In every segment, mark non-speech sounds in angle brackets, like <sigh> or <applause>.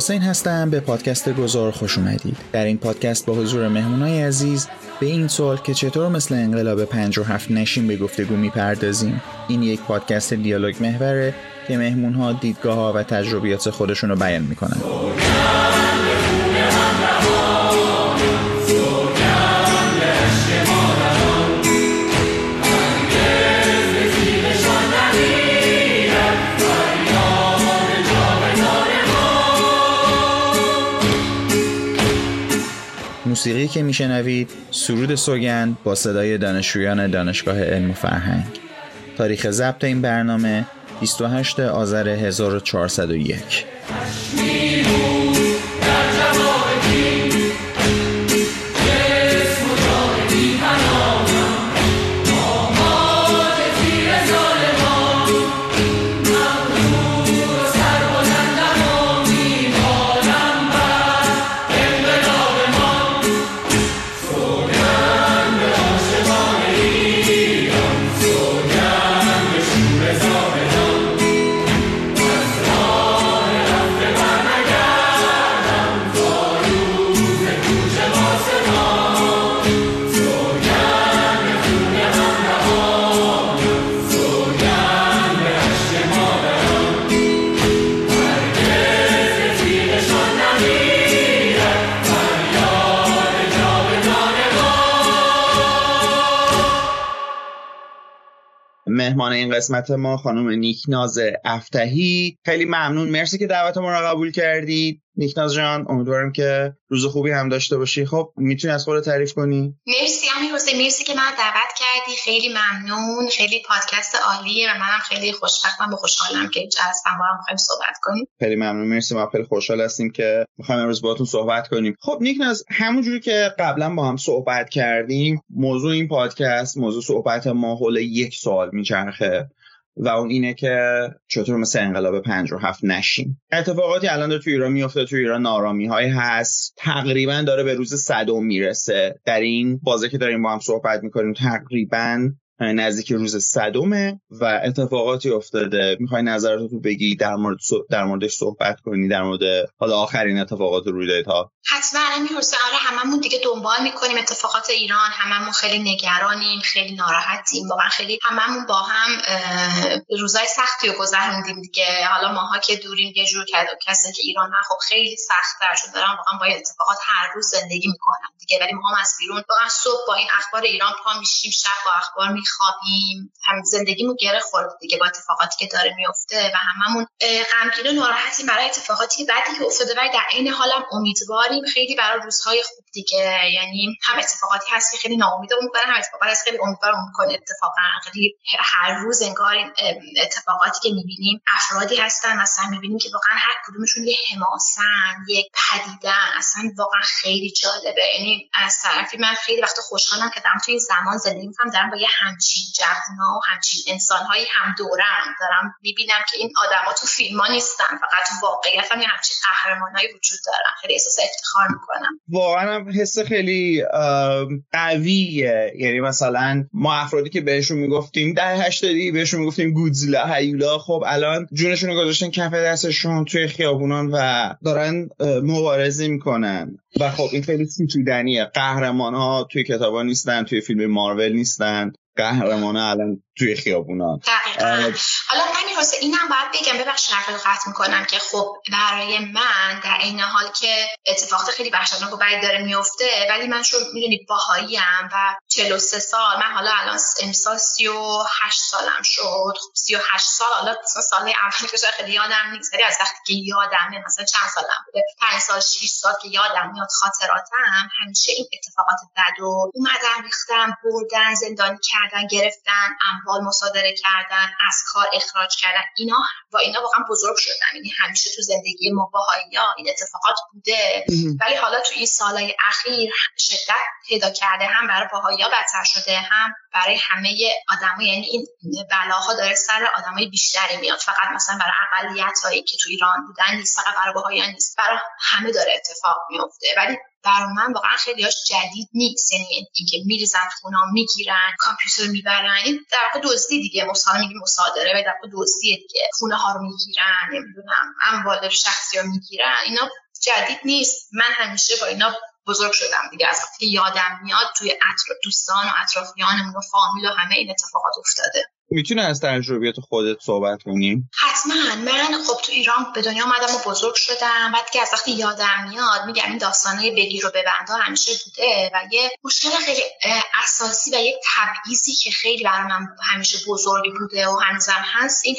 حسین هستم. به پادکست گذار خوش اومدید. در این پادکست با حضور مهمونای عزیز به این سوال که چطور مثل انقلاب 57 نشیم به گفتگو می‌پردازیم. این یک پادکست دیالوگ محوره که مهمون ها دیدگاه ها و تجربیات خودشون رو بیان می‌کنن. موسیقی که میشنوید سرود سوگند با صدای دانشجویان دانشگاه علم و فرهنگ. تاریخ ضبط این برنامه 28 آذر 1401 مهمان این قسمت ما خانم نیکناز افتهی. خیلی ممنون. مرسی که دعوت ما را قبول کردید. نیکناز جان امیدوارم که روز خوبی هم داشته باشی. خب می‌تونی از خود تعریف کنی؟ مرسی امیر حسین مرسی که من دعوت کردی. خیلی ممنون. خیلی پادکست عالیه و منم خیلی خوشبختم و خوشحالم که اینجا هستم. با هم صحبت کنیم. خیلی ممنون. مرسی ما خیلی خوشحال هستیم که می‌خوایم امروز باهاتون صحبت کنیم. خب نیکناز همونجوری که قبلا با هم صحبت کردیم موضوع این پادکست موضوع صحبت ما حول یک سوال میچرخه. و اون اینه که چطور مثل انقلاب 57 نشیم. اتفاقاتی الان داره تو ایران میفته تو ایران نارامی های هست. تقریبا داره به روز صدم می‌رسه. در این بازه که داریم با هم صحبت می‌کنیم تقریبا نزدیک روز صدومه و اتفاقاتی افتاده. می‌خوای نظرتو بگی در مورد در موردش صحبت کنی در مورد حالا آخرین اتفاقات روی ها حتما امیر حسین آره هممون دیگه دنبال می‌کنیم اتفاقات ایران. هممون خیلی نگرانیم خیلی ناراحتیم. واقعا خیلی هممون با هم روزای سختی رو گذروندیم دیگه. حالا ماها که دوریم یه جور کرد کسی که ایران خب خیلی سخت‌تر شد. دارم واقعا با اتفاقات هر روز زندگی می‌کنم دیگه. ولی ما هم از بیرون واقعا صبح با این اخبار ایران پا میشیم شب با اخبار میخوابیم. هم زندگیمون گره خورده دیگه با اتفاقاتی که داره میفته و هممون غمگین و ناراحتیم برای اتفاقاتی بعدی که افتاده ولی در عین حالم امیدواریم خیلی برای روزهای خوب دیگه. یعنی هم اتفاقاتی هست که خیلی ناامیدمون می‌کنه هم اتفاقاتی هست خیلی امیدوارمون می‌کنه. اتفاقا خیلی هر روز انگار این اتفاقاتی که می‌بینیم افرادی هستن. مثلا می‌بینیم که واقعا هر کدومشون یه حماسن یک پدیدن اصلا واقعا خیلی جالبه. یعنی از طرفی من خیلی وقت خوشحالم که دارم توی این زمان زندگی می‌کنم دارم با یه همچین جوونا و همچین انسانهایی هم دورم دارم می‌بینم که این آدما تو فیلم ها نیستن فقط تو واقعیت هم همچین قهرمانهایی وجود دارن. خیلی احساس افتخار می‌کنم. واقعا هم حس خیلی قویه. یعنی مثلا ما افرادی که بهشون می‌گفتیم ده هشتادی بهشون می‌گفتیم گودزیلا هیولا. خب الان جونشون رو گذاشتن کف دستشون توی خیابونان و دارن مبارزه می‌کنن. و خب این خیلی ستودنیه قهرمان ها توی کتابا نیستن توی فیلم مارول نیستن. قهرمان الان توی خیابونان. حالا همین حسین اینم باید بگم ببخش حرف قطع می‌کنم که خب برای من در این حال که اتفاقات خیلی وحشتناک و بعد داره میفته ولی من چون می‌دونید باهاییم و 43 سال من حالا الان امسال 38 سالم شد. خب 38 سال حالا سال اول که خیلی یادم نیست ولی از وقتی که یادمه مثلا چند سالم بوده 5 سال 6 سال که یادم میاد خاطراتم همیشه این اتفاقات بد و اومدن ریختن بردن زندانی کردن گرفتن اموال مصادره کردن از کار اخراج کردن اینا با اینا واقعا بزرگ شدن. یعنی همیشه تو زندگی ما ها این اتفاقات بوده. ولی حالا تو این سالهای اخیر شدت پیدا کرده هم برای باهایی بدتر شده هم برای همه آدما یعنی این بلاها داره سر آدمای بیشتری میاد. فقط مثلا برای اقلیت هایی که تو ایران بودن نیست فقط برای باهایی نیست. برای همه داره اتفاق میفته. ولی برای من واقعا خیلی هاش جدید نیست. یعنی اینکه میریزن خونه می‌گیرن کامپیوتر می‌برن. این در واقع دزدی دیگه. مثلا میگیم مصادره و در واقع دزدیه دیگه. خونه ها رو می‌گیرن نمی‌دونم اموال شخصی ها می‌گیرن. اینا جدید نیست. من همیشه با اینا بزرگ شدم دیگه. از یادم میاد توی اطراف دوستان و اطرافیانمون و فامیل و همه این اتفاقات افتاده. می‌تونی از تجربیات خودت صحبت کنی؟ حتما. من خب تو ایران به دنیا آمدم و بزرگ شدم. بعد که از وقتی یادم میاد میگم این داستانهای بگیر و ببندا همیشه بوده و یه مشکل خیلی اساسی و یک تبعیضی که خیلی برای من همیشه بزرگی بوده و هنوزم هست این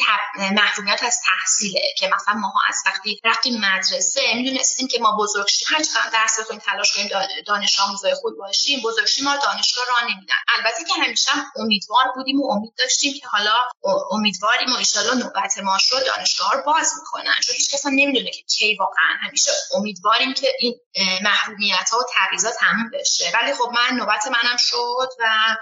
محرومیت از تحصیله که مثلا ما از وقتی رفتیم مدرسه می‌دونستیم که ما بزرگ شیم هر چقدر درس بخونیم تلاش کنیم دانش آموزای خوب باشیم بزرگ ما دانشگاه راه نمیدن. البته که همیشه امیدوار بودیم و امید داشتیم حالا امیدواریم و ایشالا نوبت ما شد دانشگاه رو باز می‌کنن. چون هیچ کس نمی‌دونه که کی واقعا همیشه امیدواریم که این محرومیت ها و تعویضات تموم بشه. ولی خب من نوبت منم شد و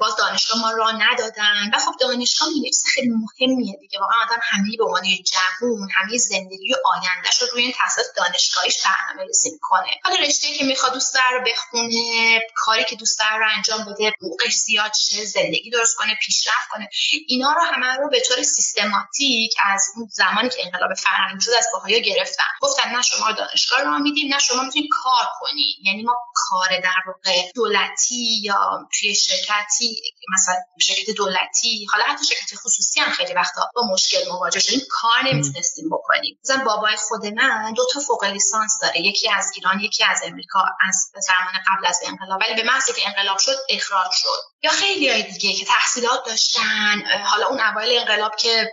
باز دانشگاه ما را ندادن. و خب دانشگاه چیز خیلی مهمیه دیگه. واقعا آدم همه به عنوان جوون همه زندگی و آیندهش رو روی این تاسیس دانشگاهیش برنامه ریزی می‌کنه. حالا رشته که می‌خواد دوست رو بخونه کاری که دوست رو انجام بده حقوقش زیاد شه زندگی درست کنه پیشرفت کنه. اینا رو همه رو به طور سیستماتیک از اون زمانی که انقلاب فرهنگی شد از باهایا گرفتن. گفتن نه شما دانشگاه رو میدیم نه شما می‌تونید کار کنید یعنی ما کار در واقع دولتی یا توی شرکتی مثلا شرکت دولتی حالا حتی شرکت خصوصی هم خیلی وقتا با مشکل مواجه شدیم کار نمی‌تونستیم بکنیم. مثلا بابای خود من دو تا فوق لیسانس داره. یکی از ایران یکی از امریکا از زمان قبل از انقلاب. ولی به محض که انقلاب شد اخراج شد. یا خیلی های دیگه که تحصیلات داشتن حالا اون اوایل انقلاب که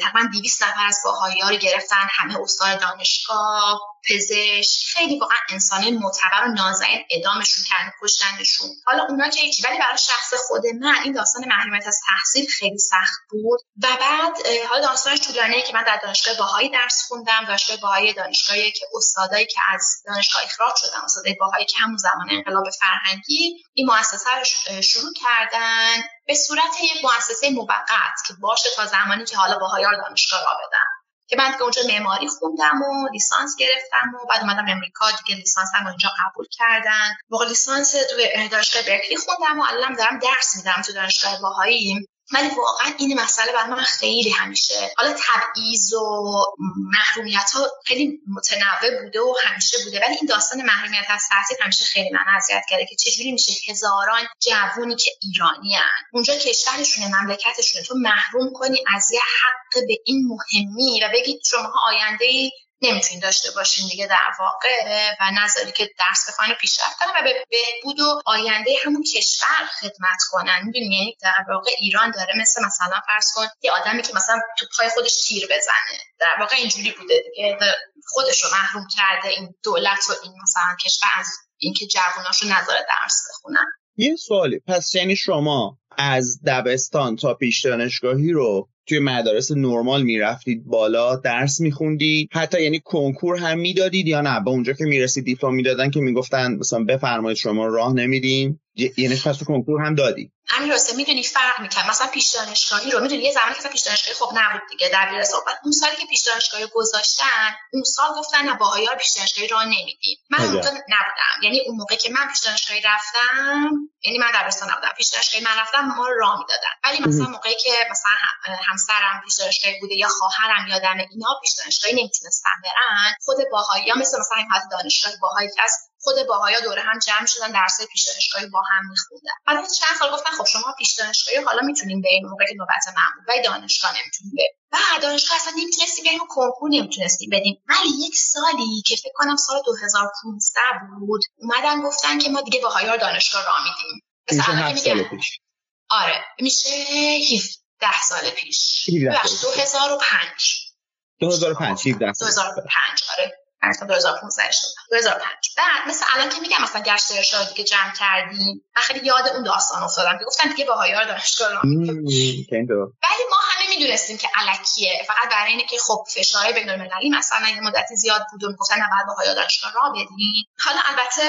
تقریبا 200 نفر از باهایی ها رو گرفتن همه استاد دانشگاه پزشک. خیلی واقعا انسان معتبر و نازنین ادامشون کردن کشتنشون. حالا اونا که هیچی ولی برای شخص خود من این داستان محرومیت از تحصیل خیلی سخت بود. و بعد حالا داستانش طولانیه که من در دانشگاه باهایی درس خوندم دانشگاه باهایی دانشگاهی که استادایی که از دانشگاه اخراج شدن استادای باهایی که همون زمان انقلاب فرهنگی این مؤسسه رو شروع کردن به صورت یک مؤسسه موقت که باشه تا زمانی که حالا باهایار دانشگاه را بدن. که بعد که اونجا معماری خوندم و لیسانس گرفتم و بعد اومدم امریکا دیگه لیسانس هم اونجا قبول کردن. موقع لیسانس تو دانشگاه برکلی خوندم و الان دارم درس میدم تو دانشگاه باهایی ولی واقعا این مسئله برای من خیلی همیشه حالا تبعیض و محرومیت ها خیلی متنوع بوده و همیشه بوده ولی این داستان محرومیت از تحصیل همیشه خیلی من اذیت کرده که چجوری میشه هزاران جوونی که ایرانی هن. اونجا کشورشونه مملکتشونه تو محروم کنی از یه حق به این مهمی و بگید شما آینده نمی‌تونین داشته باشین دیگه در واقع و نظری که درس بخوان پیشرفت کنن و به بهبود و آینده همون کشور خدمت کنن. می‌دونی؟ یعنی در واقع ایران داره مثل مثلا فرض کن یه آدمی که مثلا تو پای خودش تیر بزنه. در واقع اینجوری بوده دیگه. خودش رو محروم کرده این دولت و این مثلا کشور از اینکه جواناشو نذاره درس بخونن. یه سوالی. پس یعنی شما از دبستان تا پیش دانشگاهی رو توی مدارس نرمال می‌رفتید بالا درس میخوندید حتی یعنی کنکور هم می‌دادید یا نه؟ به اونجا که می‌رسید دیپلم می‌دادن که می‌گفتن مثلا بفرمایید شما راه نمیدیم یعنی تو کنکور هم دادی. همین راسته می‌دونی فرق می‌کنه مثلا پیش دانشگاهی رو می‌دونی یه زمانی که پیش دانشگاهی خب نبود دیگه دبیر صحبت. اون سالی که پیش دانشگاهی گذاشتن اون سال گفتن نه باهایا پیش دانشگاهی راه نمیدیم. من اونجا نبودم. یعنی اون موقع که من پیش دانشگاهی رفتم یعنی من دبستان نبودم. پیش دانشگاهی من رفتم ما راه می‌دادن. ولی مثلا موقعی که مثلا همسرم پیش دانشگاهی بوده یا خواهرم یادم اینا پیش دانشگاهی نمی‌تونستن برن خود باهایی یا مثل مثلا این دانشگاه باهایی که از خود باهایا دوره هم جمع شدن درس پیش دانشگاهی با هم میخوندن. بعد چند سال گفتن خب شما پیش دانشگاهی حالا می‌تونیم بریم موقع که نوبت بود ولی دانشگاه نمی‌تونیم بریم. و دانشگاه اصلا نمی‌تونستیم بریم و کنکور نمی‌تونستیم بدیم. ولی یک سالی که فکر کنم سال 2015 بود اومدن گفتن که ما دیگه باهایا دانشگاه را میدیم. مثلا سال پیش؟ آره میشه 17 سال پیش. 2005 2005 17 2005 آره. مثلا 2015 شد. 2005 بعد مثل الان که میگم مثلا گشت ارشادی که جمع کردیم. من خیلی یاد اون داستان افتادم که گفتن دیگه باهایا دانشگاه ولی ما همه می‌دونستیم که علکیه فقط برای اینه که خب فشار بین المللی مثلا یه مدتی زیاد بود و می‌گفتن نباید باهای دانشگاه را بدین. حالا البته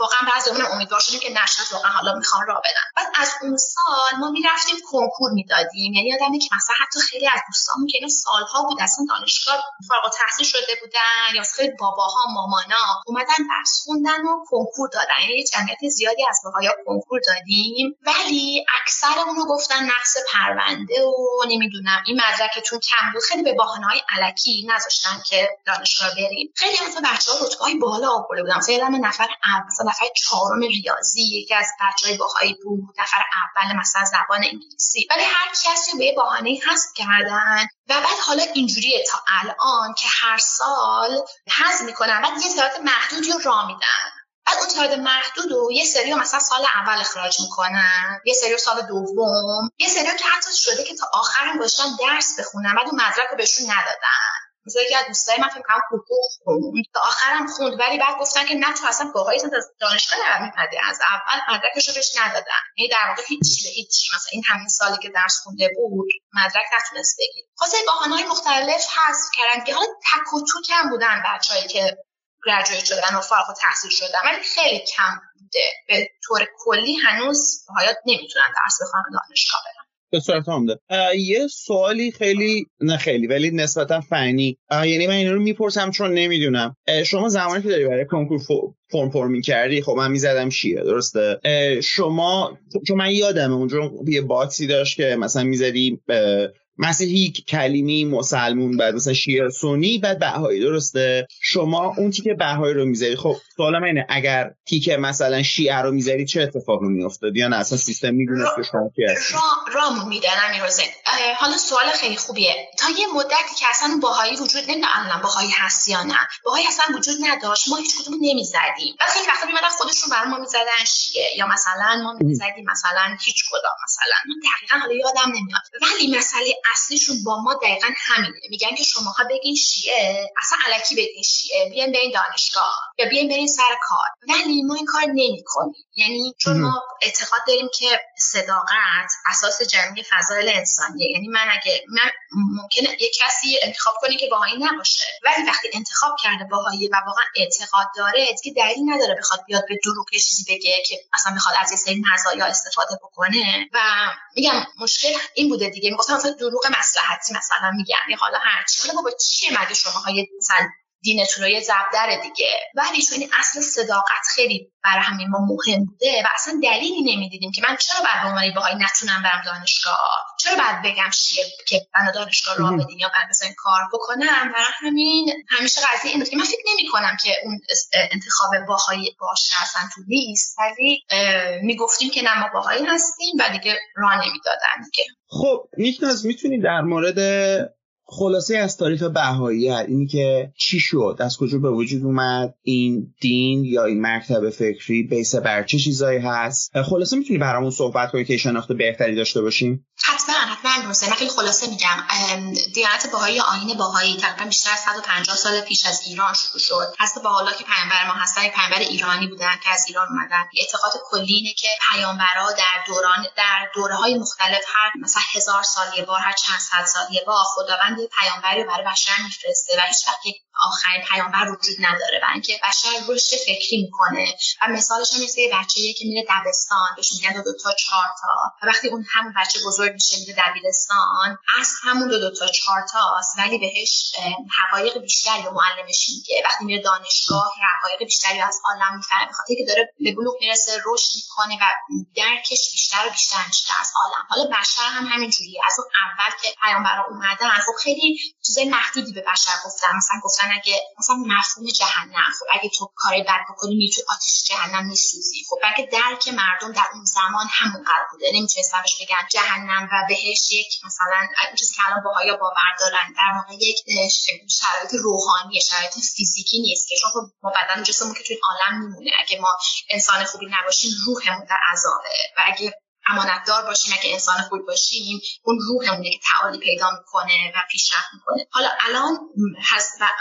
واقعا بعضیمون امیدوار شدیم که نشد واقعا حالا می‌خوان را بدن. بعد از اون سال ما می‌رفتیم کنکور می‌دادیم. یعنی یادمه که مثلا حتی خیلی از دوستامون که اینا سالها بود اصلا دانشگاه فارغ تحصیل شده بودن یا خیلی باباها مامانا اومدن درس خوندن و کنکور دادن. یعنی جمعیت زیادی از باهایا کنکور دادیم. ولی اکثرمون رو گفتن نقص پرونده و نمی‌دونم. این مدرکتون کم بود. خیلی به های علکی نذاشتن که دانشگاه بریم. خیلی مثلا بچه‌ها رتبه‌های بالا آورده بودن. مثلا نفر اول نفر چهارم ریاضی یکی از بچهای باهایی بود. نفر اول مثلا زبان انگلیسی. ولی هر کسی به بهانه حذف کردن و بعد حالا اینجوریه تا الان که هر سال حذف می‌کنن. بعد یه تعداد محدودی رو را میدن. بعد اون تعداد محدود رو یه سری مثلا سال اول اخراج می‌کنن یه سری سال دوم یه سری که حتی شده که تا آخرم گذاشتن درس بخونن بعد اون مدرک رو بهشون ندادن. مثلا یکی از دوستای من فکر کنم حقوق خوند. تا آخرم خوند ولی بعد گفتن که نه تو اصلا باهایی از دانشگاه نمیپدی از اول مدرکش رو بهش ندادن. یعنی در واقع هیچ به هیچ مثلا این همین سالی که درس خونده بود مدرک نتونست بگیر خاصه های مختلف هست کردن که حالا تک و تو کم بودن بچه‌ای که گرجویت شدن و فارغ تحصیل شدن. ولی خیلی کم بوده. به طور کلی هنوز باید نمی‌تونن درس بخونن دانشگاه برن. به صورت عمده یه سوالی خیلی نه خیلی ولی نسبتا فنی. یعنی من این رو می‌پرسم چون نمی‌دونم. شما زمانی که داری برای کنکور فرم فرم کردی خب من می‌زدم شیه درسته؟ شما چون من یادمه اونجا یه باکسی داشت که مثلا می‌زدی مسیحی کلیمی مسلمون بعد مثلا شیعه سنی بعد بهایی درسته؟ شما اون تیکه بهایی رو می‌ذاری. خب سوالم اینه اگر تیکه مثلا شیعه رو می‌ذاری چه اتفاقی میافتاد؟ یا نه؟ اصلا سیستم می‌دونست که شما کی را رامون میدن میروزه حالا سوال خیلی خوبیه. تا یه مدتی که اصلا باهایی وجود نمی‌دونم باهایی هست یا نه؟ باهایی اصلا وجود نداشت. ما هیچ کدوم نمی‌زدیم. بعد خیلی وقتا میمدن خودشون برای ما می‌زدن شیعه. یا مثلا ما می‌زدیم مثلا هیچ کدام مثلا. دقیقا حالا یادم نمیاد. ولی مسئله اصلیشون با ما دقیقا همینه. میگن که شماها بگین شیعه اصلا علکی بگین شیعه بیاین برین دانشگاه یا بیاین برین سر کار. ولی ما این کار نمی‌کنیم. یعنی چون ما اعتقاد داریم که صداقت اساس جمعی فضایل انسانیه. یعنی من اگه من ممکنه یه کسی انتخاب کنه که باهایی نباشه. ولی وقتی انتخاب کرده باهایی و واقعا اعتقاد داره دیگه دلیلی نداره بخواد بیاد به دروغ چیزی بگه که مثلا می‌خواد از یه سری مزایا استفاده بکنه. و میگم مشکل این بوده دیگه. می‌گفتم دروغ مسلحتی مثلا میگن. حالا هرچی حالا بابا چیه مگه شما های مثلا دینتون رو یه داره دیگه. ولی چون این اصل صداقت خیلی برای همین ما مهم بوده و اصلا دلیلی نمی‌دیدیم که من چرا باید به عنوان باهایی نتونم برم دانشگاه؟ چرا باید بگم شیه که من دانشگاه را بدین یا بعد بزنین کار بکنم؟ برای همین همیشه قضیه این که من فکر نمی کنم که اون انتخاب باهایی باشه اصلا تو نیست ولی می‌گفتیم که نه ما باهایی هستیم و دیگه راه نمی‌دادن دیگه خب نیکناز می‌تونی در مورد خلاصه از تاریخ بهاییت اینی که چی شد؟ از کجا به وجود اومد؟ این دین یا این مکتب فکری بیس بر چه چیزایی هست؟ خلاصه می‌تونی برامون صحبت کنی که شناخت بهتری داشته باشیم؟ حتما حتما من خیلی خلاصه میگم. دیانت باهایی آین باهایی تقریبا بیشتر از 150 سال پیش از ایران شروع شد. حتی با حالا که پیامبر ما هستن پیامبر ایرانی بودن که از ایران اومدن. اعتقاد کلی اینه که پیامبرا در دوران در دوره های مختلف هر مثلا هزار سال یه بار هر چند صد سال یه بار خداوند پیامبری برای بشر میفرسته و هیچ وقت آخرین پیامبر وجود نداره و اینکه بشر رشد فکری می‌کنه. و مثالش هم مثل یه بچه‌ای که میره دبستان بهش میگن دو, دو تا چهار تا. و وقتی اون همون بچه بزرگ میشه میره دبیرستان از همون دو دو تا چهار تاست ولی بهش حقایق بیشتری و معلمش میگه. وقتی میره دانشگاه حقایق بیشتری از عالم می‌فهمه. خاطر که داره به بلوغ می‌رسه رشد می‌کنه و درکش بیشتر و بیشتر میشه از عالم. حالا بشر هم همین جوریه از اون اول که پیامبرا اومدن خب خیلی چیزای محدودی به بشر گفتن. مثلا گفتن اگه مثلا مفهوم جهنم خب اگه تو کاری بد بکنی می تو آتش جهنم میسوزی. خب بلکه درک مردم در اون زمان همون قرار بوده. نمی‌تونستن بهش بگن جهنم و بهش یک مثلا چیزی که الان باهایا باور دارن در واقع یک شرایط روحانی شرایط فیزیکی نیست که چون خب ما بدن جسممون که توی عالم میمونه. اگه ما انسان خوبی نباشیم روحمون در عذابه. و اگه امانتدار باشیم اگه انسان خوب باشیم اون روحمون که تعالی پیدا می‌کنه و پیشرفت می‌کنه. حالا الان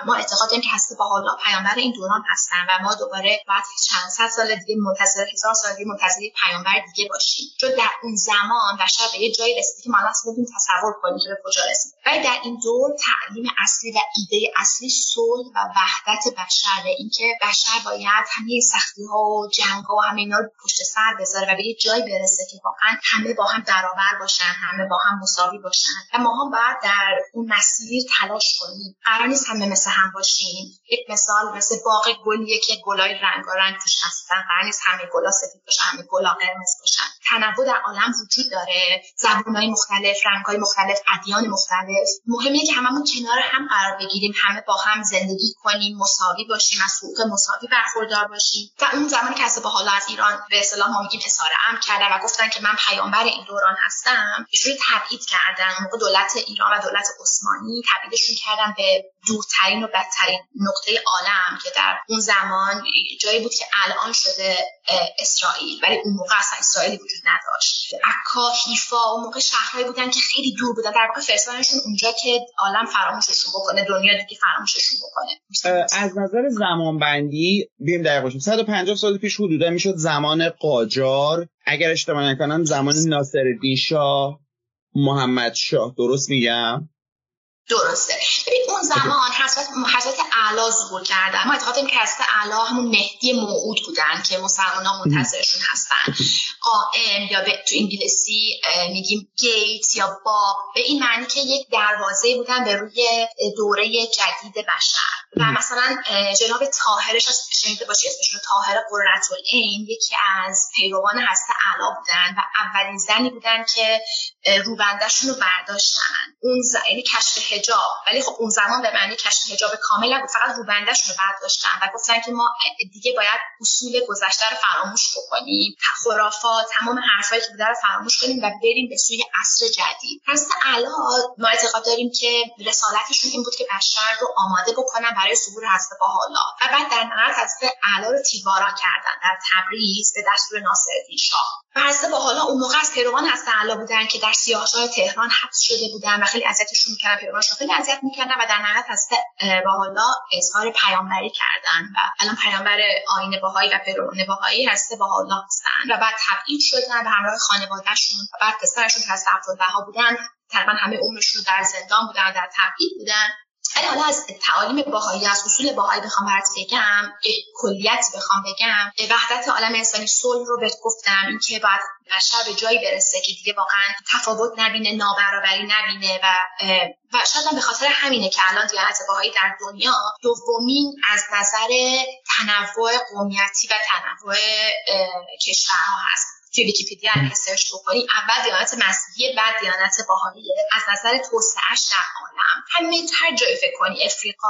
ما اعتقاد داریم که هستی با حالا پیامبر این دوران هستن و ما دوباره بعد چند صد سال دیگه منتظر هزار سال دیگه منتظر پیامبر دیگه باشیم. چون در اون زمان بشر به یه جایی رسیده که ما اصلا تصور کنیم که به کجا رسید ولی در این دور تعلیم اصلی و ایده اصلی صلح و وحدت بشره اینکه بشر باید همه سختی ها و جنگ ها و همه اینا رو پشت سر بذاره و به یه جایی برسه که واقعا همه با هم برابر باشن همه با هم مساوی باشن و ما هم باید در اون مسیر تلاش کنیم. قرار نیست همه مثل هم باشیم. یک مثال مثل باغ گلیه که گلای رنگارنگ توش هستن. قرار نیست همه گلا سفید باشن همه گلا قرمز باشن. تنوع در عالم وجود داره. زبونهای مختلف رنگهای مختلف ادیان مختلف. مهمه که هممون کنار هم قرار بگیریم. همه با هم زندگی کنیم مساوی باشیم از حقوق مساوی برخوردار باشیم. و اون زمانی که با حالا از ایران به اصطلاح ما میگیم اظهار امر کردن و گفتن که من پیامبر این دوران هستم ایشون تبعید کردن موقع دولت ایران و دولت عثمانی تبعیدشون کردن به دورترین و بدترین نقطه عالم که در اون زمان جایی بود که الان شده اسرائیل. ولی اون موقع اصلا اسرائیلی وجود نداشت. عکا حیفا اون موقع شهرهایی بودن که خیلی دور بودن. در واقع فرستادنشون اونجا که عالم فراموششون بکنه دنیا دیگه فراموششون بکنه. از نظر زمانبندی بیم دقیق باشیم. 150 سال پیش حدودا می‌شد زمان قاجار. اگر اشتباه نکنم زمان ناصرالدین شاه محمد شاه. درست میگم؟ درسته. ببین اون زمان حضرت حضرت اعلی ظهور کردن. ما اعتقاد داریم که حضرت اعلی همون مهدی موعود بودن که مسلمان منتظرشون هستن. قائم یا به تو انگلیسی میگیم گیت یا باب. به این معنی که یک دروازه بودن به روی دوره جدید بشر. و مثلا جناب تاهرش از شنیده باشی اسمشون طاهر قررت العین یکی از پیروان حضرت اعلی بودن و اولین زنی بودن که روبندهشون رو برداشتن. اون ز... یعنی کشف حجاب. ولی خب اون زمان به معنی کشف حجاب کامل نبود. فقط روبندهشون رو برداشتن و گفتن که ما دیگه باید اصول گذشته رو فراموش بکنیم. خرافات تمام حرفایی که بوده رو فراموش کنیم و بریم به سوی عصر جدید. پس الا ما اعتقاد داریم که رسالتشون این بود که بشر رو آماده بکنن برای ظهور حضرت باحالا و بعد در نهایت حضرت اعلی رو تیوارا کردن در تبریز به دستور ناصرالدین شاه. و حضرت باحالا اون موقع از پیروان حضرت اعلی بودن که در سیاهچال تهران حبس شده بودن و خیلی اذیتشون می‌کردن. پیروانشون خیلی اذیت می‌کردن و در نهایت حضرت باحالا اظهار پیامبری کردن و الان پیامبر آین باهایی و پیروان باهایی حضرت باحالا هستن و بعد تبعید شدن و همراه خانوادهشون و بعد پسرشون که حضرت عبدالبها بودن تقریبا همه عمرشون در زندان بودن در تبعید بودن. ولی حالا از تعالیم باهایی از اصول باهایی بخوام برات بگم کلیت بخوام بگم وحدت عالم انسانی صلح رو بهت گفتم اینکه بعد بشر به جایی برسه که دیگه واقعا تفاوت نبینه نابرابری نبینه و و شاید به خاطر همینه که الان دیانت باهایی در دنیا دومین از نظر تنوع قومیتی و تنوع کشورها هست. توی ویکیپدیا اگه سرچ بکنی اول دیانت مسیحی بعد دیانت باهایی. از نظر توسعهش در عالم. همه هر جای فکر کنی افریقا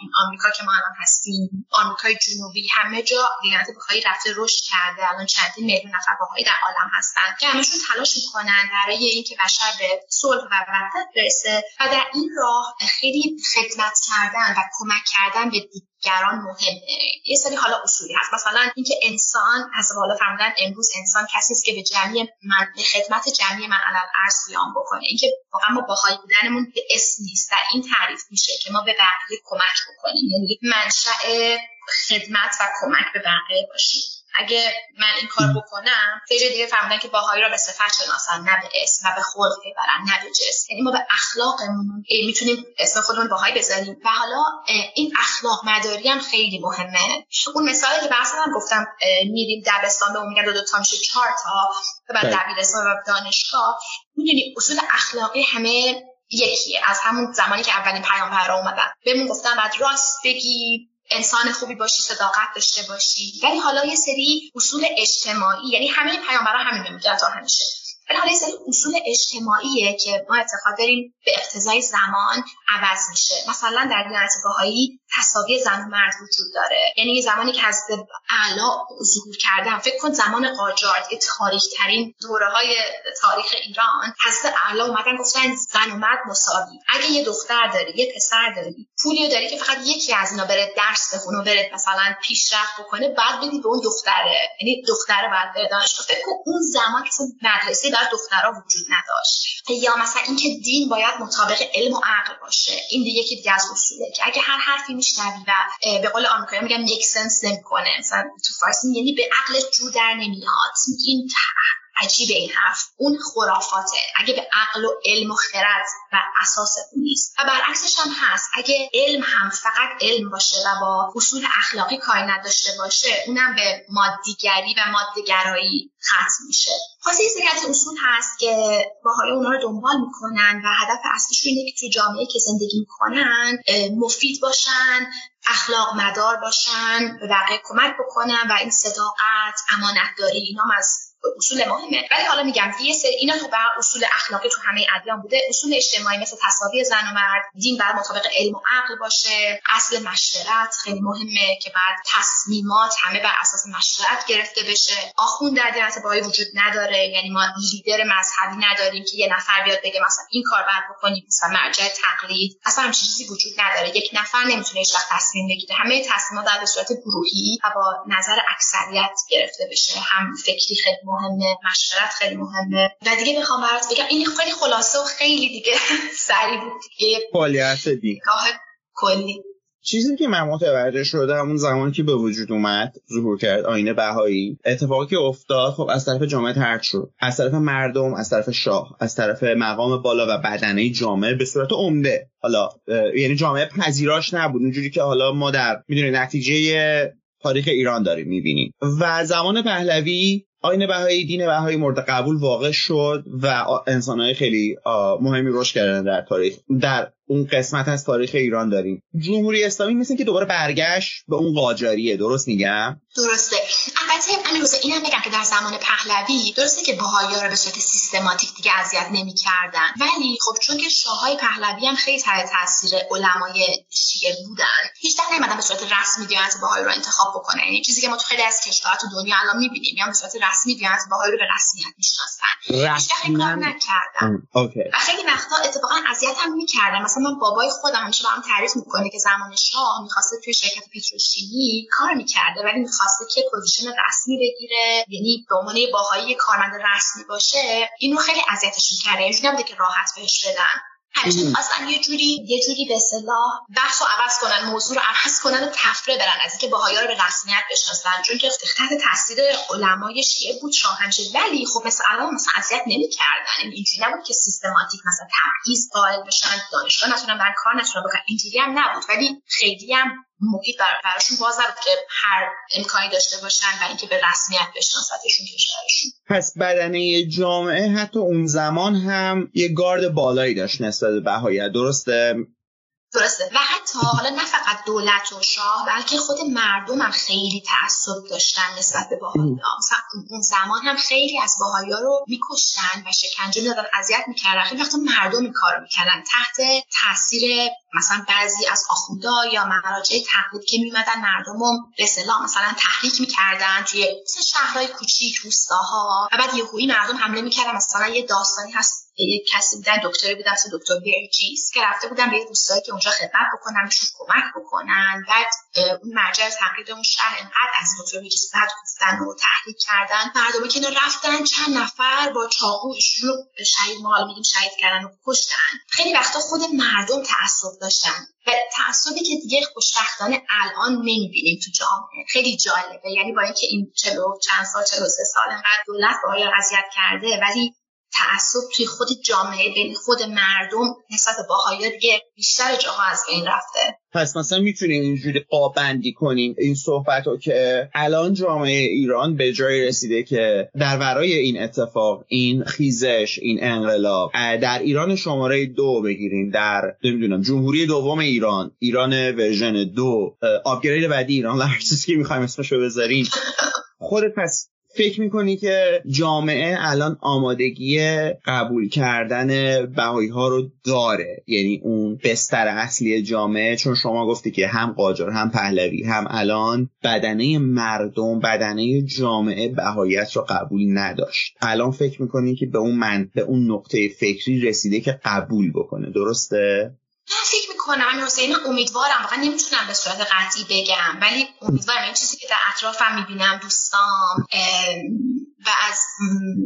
این آمریکا که ما الان هستیم آمریکای جنوبی همه جا دیانت باهایی رفته رشد کرده. الان چندین میلیون نفر باهایی در عالم هستن که همشون تلاش می‌کنن برای اینکه بشر به صلح و وحدت برسه. و در این راه خیلی خدمت کردن و کمک کردن به مهمه. یه سری حالا اصولی هست. مثلا اینکه انسان از بالا فرمودن امروز انسان کسی است که به جمعی من به خدمت جمعی من علل ارز قیام بکنه. اینکه واقعا ما باهایی بودنمون به اسم نیست. در این تعریف میشه که ما به بقیه کمک بکنیم. یعنی منشأ خدمت و کمک به بقیه باشیم. اگه من این کار بکنم خیلی دیگه فهمیدن که باهایی را به صفت شناسن نه به اسم و به خلق ببرن نه به جسم. یعنی ما به اخلاقمون می‌تونیم اسم خودمون باهایی بذاریم و حالا این اخلاق مداری هم خیلی مهمه. اون مثالی که هم گفتم میریم دبستان به اون میگن دو, دو تا میشه چهار تا و بعد بله. دبیرستان و دانشگاه. می‌دونی اصول اخلاقی همه یکیه. از همون زمانی که اولین پیامبرا اومدن. بهمون گفتن بعد راست بگی انسان خوبی باشی صداقت داشته باشی. ولی حالا یه سری اصول اجتماعی یعنی همه پیامبرا همین میگن تا همیشه ولی حالا سری اصول اجتماعیه که ما اعتقاد داریم به اقتضای زمان عوض میشه. مثلا در دیانت باهایی تصاوی زن و مرد وجود داره. یعنی زمانی که از اعلا ظهور کردن فکر کن زمان قاجار دیگه تاریخ ترین دوره های تاریخ ایران حضرت اعلا اومدن گفتن زن و مرد مساوی. اگه یه دختر داری یه پسر داری پولی داری که فقط یکی از اینا بره درس بخونه و بره مثلا پیشرفت بکنه بعد بدی به اون دختره. یعنی دختره بعد بره دانشگاه. فکر کن اون زمان که مدرسه در دخترها وجود نداشت. یا مثلا اینکه دین باید مطابق علم و عقل باشه. این دیگه یکی دیگه از اصوله که اگه هر حرفی میشنوی و به قول آمریکایی میگم یک سنس نمی‌کنه. مثلا تو فارسی یعنی به عقل جو در نمیاد. این عجیب این حرف. اون خرافاته. اگه به عقل و علم و خرد و اساس نیست. و برعکسش هم هست. اگه علم هم فقط علم باشه و با اصول اخلاقی کاری نداشته باشه اونم به مادیگری و مادهگرایی ختم میشه. یه سری اصول هست که باهای اونا رو دنبال می‌کنن و هدف اصلیش اینه که تو جامعه که زندگی می‌کنن مفید باشن اخلاق مدار باشن به کمک بکنن و این صداقت امانتداری اینا از اصول مهمه ولی حالا میگم یه سری اینا تو بر اصول اخلاقی تو همه ادیان بوده. اصول اجتماعی مثل تساوی زن و مرد دین بر مطابق علم و عقل باشه. اصل مشورت خیلی مهمه که بعد تصمیمات همه بر اساس مشورت گرفته بشه. آخوند در دینت باهایی وجود نداره. یعنی ما لیدر مذهبی نداریم که یه نفر بیاد بگه مثلا این کار باید بکنید مثلا مرجع تقلید. اصلا همچین چیزی وجود نداره. یک نفر نمی‌تونه هیچ تصمیم بگیره. همه تصمیمات در صورت گروهی و با نظر اکثریت گرفته بشه. هم فکری خیلی مهمه مشورت خیلی مهمه. و دیگه می‌خوام برات بگم این خیلی خلاصه و خیلی دیگه <laughs> سریع بود دیگه. دیگاه کلی. چیزی که من متوجه شده اون زمانی که به وجود اومد ظهور کرد آینه بهایی اتفاقی که افتاد خب از طرف جامعه ترد شد. از طرف مردم از طرف شاه از طرف مقام بالا و بدنه جامعه به صورت عمده. حالا یعنی جامعه پذیراش نبود. اونجوری که حالا ما در می‌دونید نتیجه تاریخ ایران داریم می‌بینیم. و زمان پهلوی آین بهایی دین بهایی مورد قبول واقع شد و انسانهای خیلی مهمی رشد کردن در تاریخ در اون قسمت از تاریخ ایران داریم. جمهوری اسلامی مثل که دوباره برگشت به اون قاجاریه. درست میگم؟ درسته. البته امیر این هم بگم که در زمان پهلوی درسته که باهایی رو به صورت سیستماتیک دیگه اذیت نمی‌کردن. ولی خب چون که شاههای پهلوی هم خیلی تحت تاثیر علمای شیعه بودن هیچ نمیدن به صورت رسمی دیانت باهایی رو انتخاب بکنن. یعنی چیزی که ما تو خیلی از کشورها تو دنیا الان می‌بینیم یا به صورت رسمی دیانت باهایی رو به رسمیت می‌شناسن. رسمی کار نکردن. و خیلی وقتا اتفاقا اذیت هم می‌کردن. مثلا من بابای خودم همیشه هم تعریف می‌کنه که زمان شاه می‌خواسته توی شرکت پتروشیمی کار می‌کرده ولی می‌خواسته که position رسمی بگیره یعنی به عنوان بهایی کارمند رسمی باشه. اینو خیلی اذیتش می‌کرده اینجوری نبوده که راحت بهش بدن. همیشه اصلا یه جوری یه جوری به اصطلاح بحث رو عوض کنن موضوع رو عوض کنن و طفره برن. از اینکه بهایی‌ها رو به رسمیت بشناسن. چون که تحت تاثیر علمای شیعه بود شاهنشه. ولی خب مثل الان مثلا اذیت نمی‌کردن. این اینجوری نبود که سیستماتیک مثلا تبعیض قائل بشن دانشگاه نتونن برن کار نتونن بکنن. اینجوری هم نبود. ولی خیلی هم محیط براشون باز نبود که هر امکانی داشته باشن و اینکه به رسمیت بشناستشون کشورشون. پس بدنه جامعه حتی اون زمان هم یه گارد بالایی داشت نسبت به بهایت درسته؟ درسته. و حتی حالا نه فقط دولت و شاه بلکه خود مردم هم خیلی تعصب داشتن نسبت به باهایی مثلا اون زمان هم خیلی از باهایی رو میکشتن و شکنجه می‌دادن اذیت می‌کردن. خیلی وقتا مردم این کارو می‌کردن. تحت تاثیر مثلا بعضی از آخوندا یا مراجع تقلید که میمدن مردم رو به مثلا تحریک می‌کردن توی مثل شهرهای کوچیک روستاها. و بعد یهویی مردم حمله می‌کردن. مثلا یه داستانی هست یک کسی بودن دکتری بودن مثل دکتر بیرجیس که رفته بودن به یه دوستایی که اونجا خدمت بکنن بهشون کمک بکنن. بعد اون مرجع تقلید اون شهر انقدر از دکتر بیرجیس بد گفتن و تحریک کردن. مردم که رفتن چند نفر با چاقو ایشون رو به شهید ما میگیم شهید کردن و کشتن. خیلی وقتا خود مردم تعصب داشتن. و تعصبی که دیگه خوشبختانه الان نمی‌بینیم تو جامعه. خیلی جالبه. یعنی با اینکه این چلو چند سال چلو سه سال انقدر دولت با اذیت کرده ولی تعصب توی خود جامعه بین خود مردم نسبت باهایا دیگه بیشتر جاها از بین رفته. پس مثلا می‌تونیم اینجوری قابندی کنیم این صحبت رو که الان جامعه ایران به جای رسیده که در ورای این اتفاق این خیزش این انقلاب در ایران شماره دو بگیریم در نمی‌دونم جمهوری دوم ایران ایران ورژن دو آپگرید بعدی ایران هر که می‌خوایم اسمشو بذاریم. خودت پس فکر می‌کنی که جامعه الان آمادگی قبول کردن بهایی ها رو داره؟ یعنی اون بستر اصلی جامعه چون شما گفتی که هم قاجار هم پهلوی هم الان بدنه مردم بدنه جامعه بهاییت رو قبول نداشت. الان فکر می‌کنی که به اون من به اون نقطه فکری رسیده که قبول بکنه. درسته؟ من فکر می‌کنم. من حسین امیدوارم. واقعا نمی‌تونم به صورت قطعی بگم. ولی امیدوارم. این چیزی که در اطرافم می‌بینم دوستان و از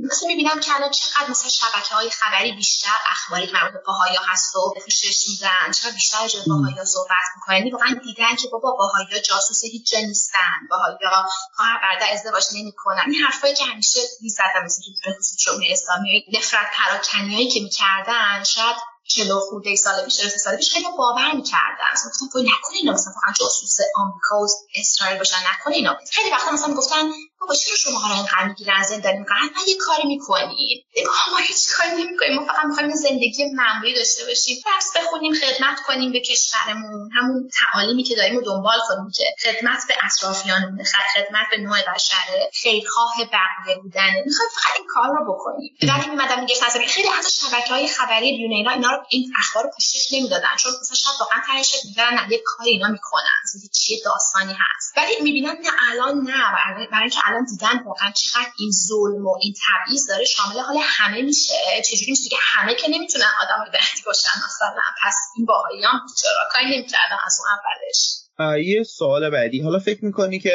مثلا می‌بینم که الان چقدر مثلا شبکه های خبری بیشتر اخباری مربوط به هست و پوشش میدن. چقدر بیشتر راجع ها صحبت می‌کنن. یعنی واقعا دیدن که بابا ها جاسوس هیچ جا نیستن. باهایا خواهر برادر ازدواج نمی‌کنن. این حرفایی که همیشه می‌زدن مثل تو خصوص جمهوری اسلامی نفرت پراکنیایی که می‌کردن شاید چلو خورده سال پیش سال پیش خیلی باور می‌کردن. مثلا گفتم وای نکنه اینا مثلا فقط جاسوس آمریکا و اسرائیل باشن نکنه اینا. خیلی وقتا مثلا می‌گفتن بابا چرا شما ها اینقدر می‌گیرن زندانی می‌کنن؟ حتما یه کاری می‌کنید. ما هیچ کاری نمی‌کنیم. ما فقط می‌خوایم زندگی معمولی داشته باشیم. درس بخونیم خدمت کنیم به کشورمون. همون تعالیمی که داریم رو دنبال کنیم که خدمت به اطرافیانمون خدمت به نوع بشره خیرخواه بقیه بودن می‌خوایم فقط این کار رو بکنیم. وقتی میمدم می‌گفتم خیلی حتی شبکه های خبری اینا اینا رو این اخبار رو پوشش نمی‌دادن. چون مثلا شاید واقعا ترش میدارن نه یه کاری اینا می‌کنن. چیه داستانی هست. ولی می‌بینن نه الان نه. برای اینکه الان دیدن واقعا چقدر این ظلم و این تبعیض داره شامل حال همه میشه. چجوری میشه که همه که نمی‌تونن آدم رو بهتی باشن؟ مثلا پس این باهاییان چرا؟ کاری نمی‌کردن از اون اولش. یه سوال بعدی. حالا فکر می‌کنی که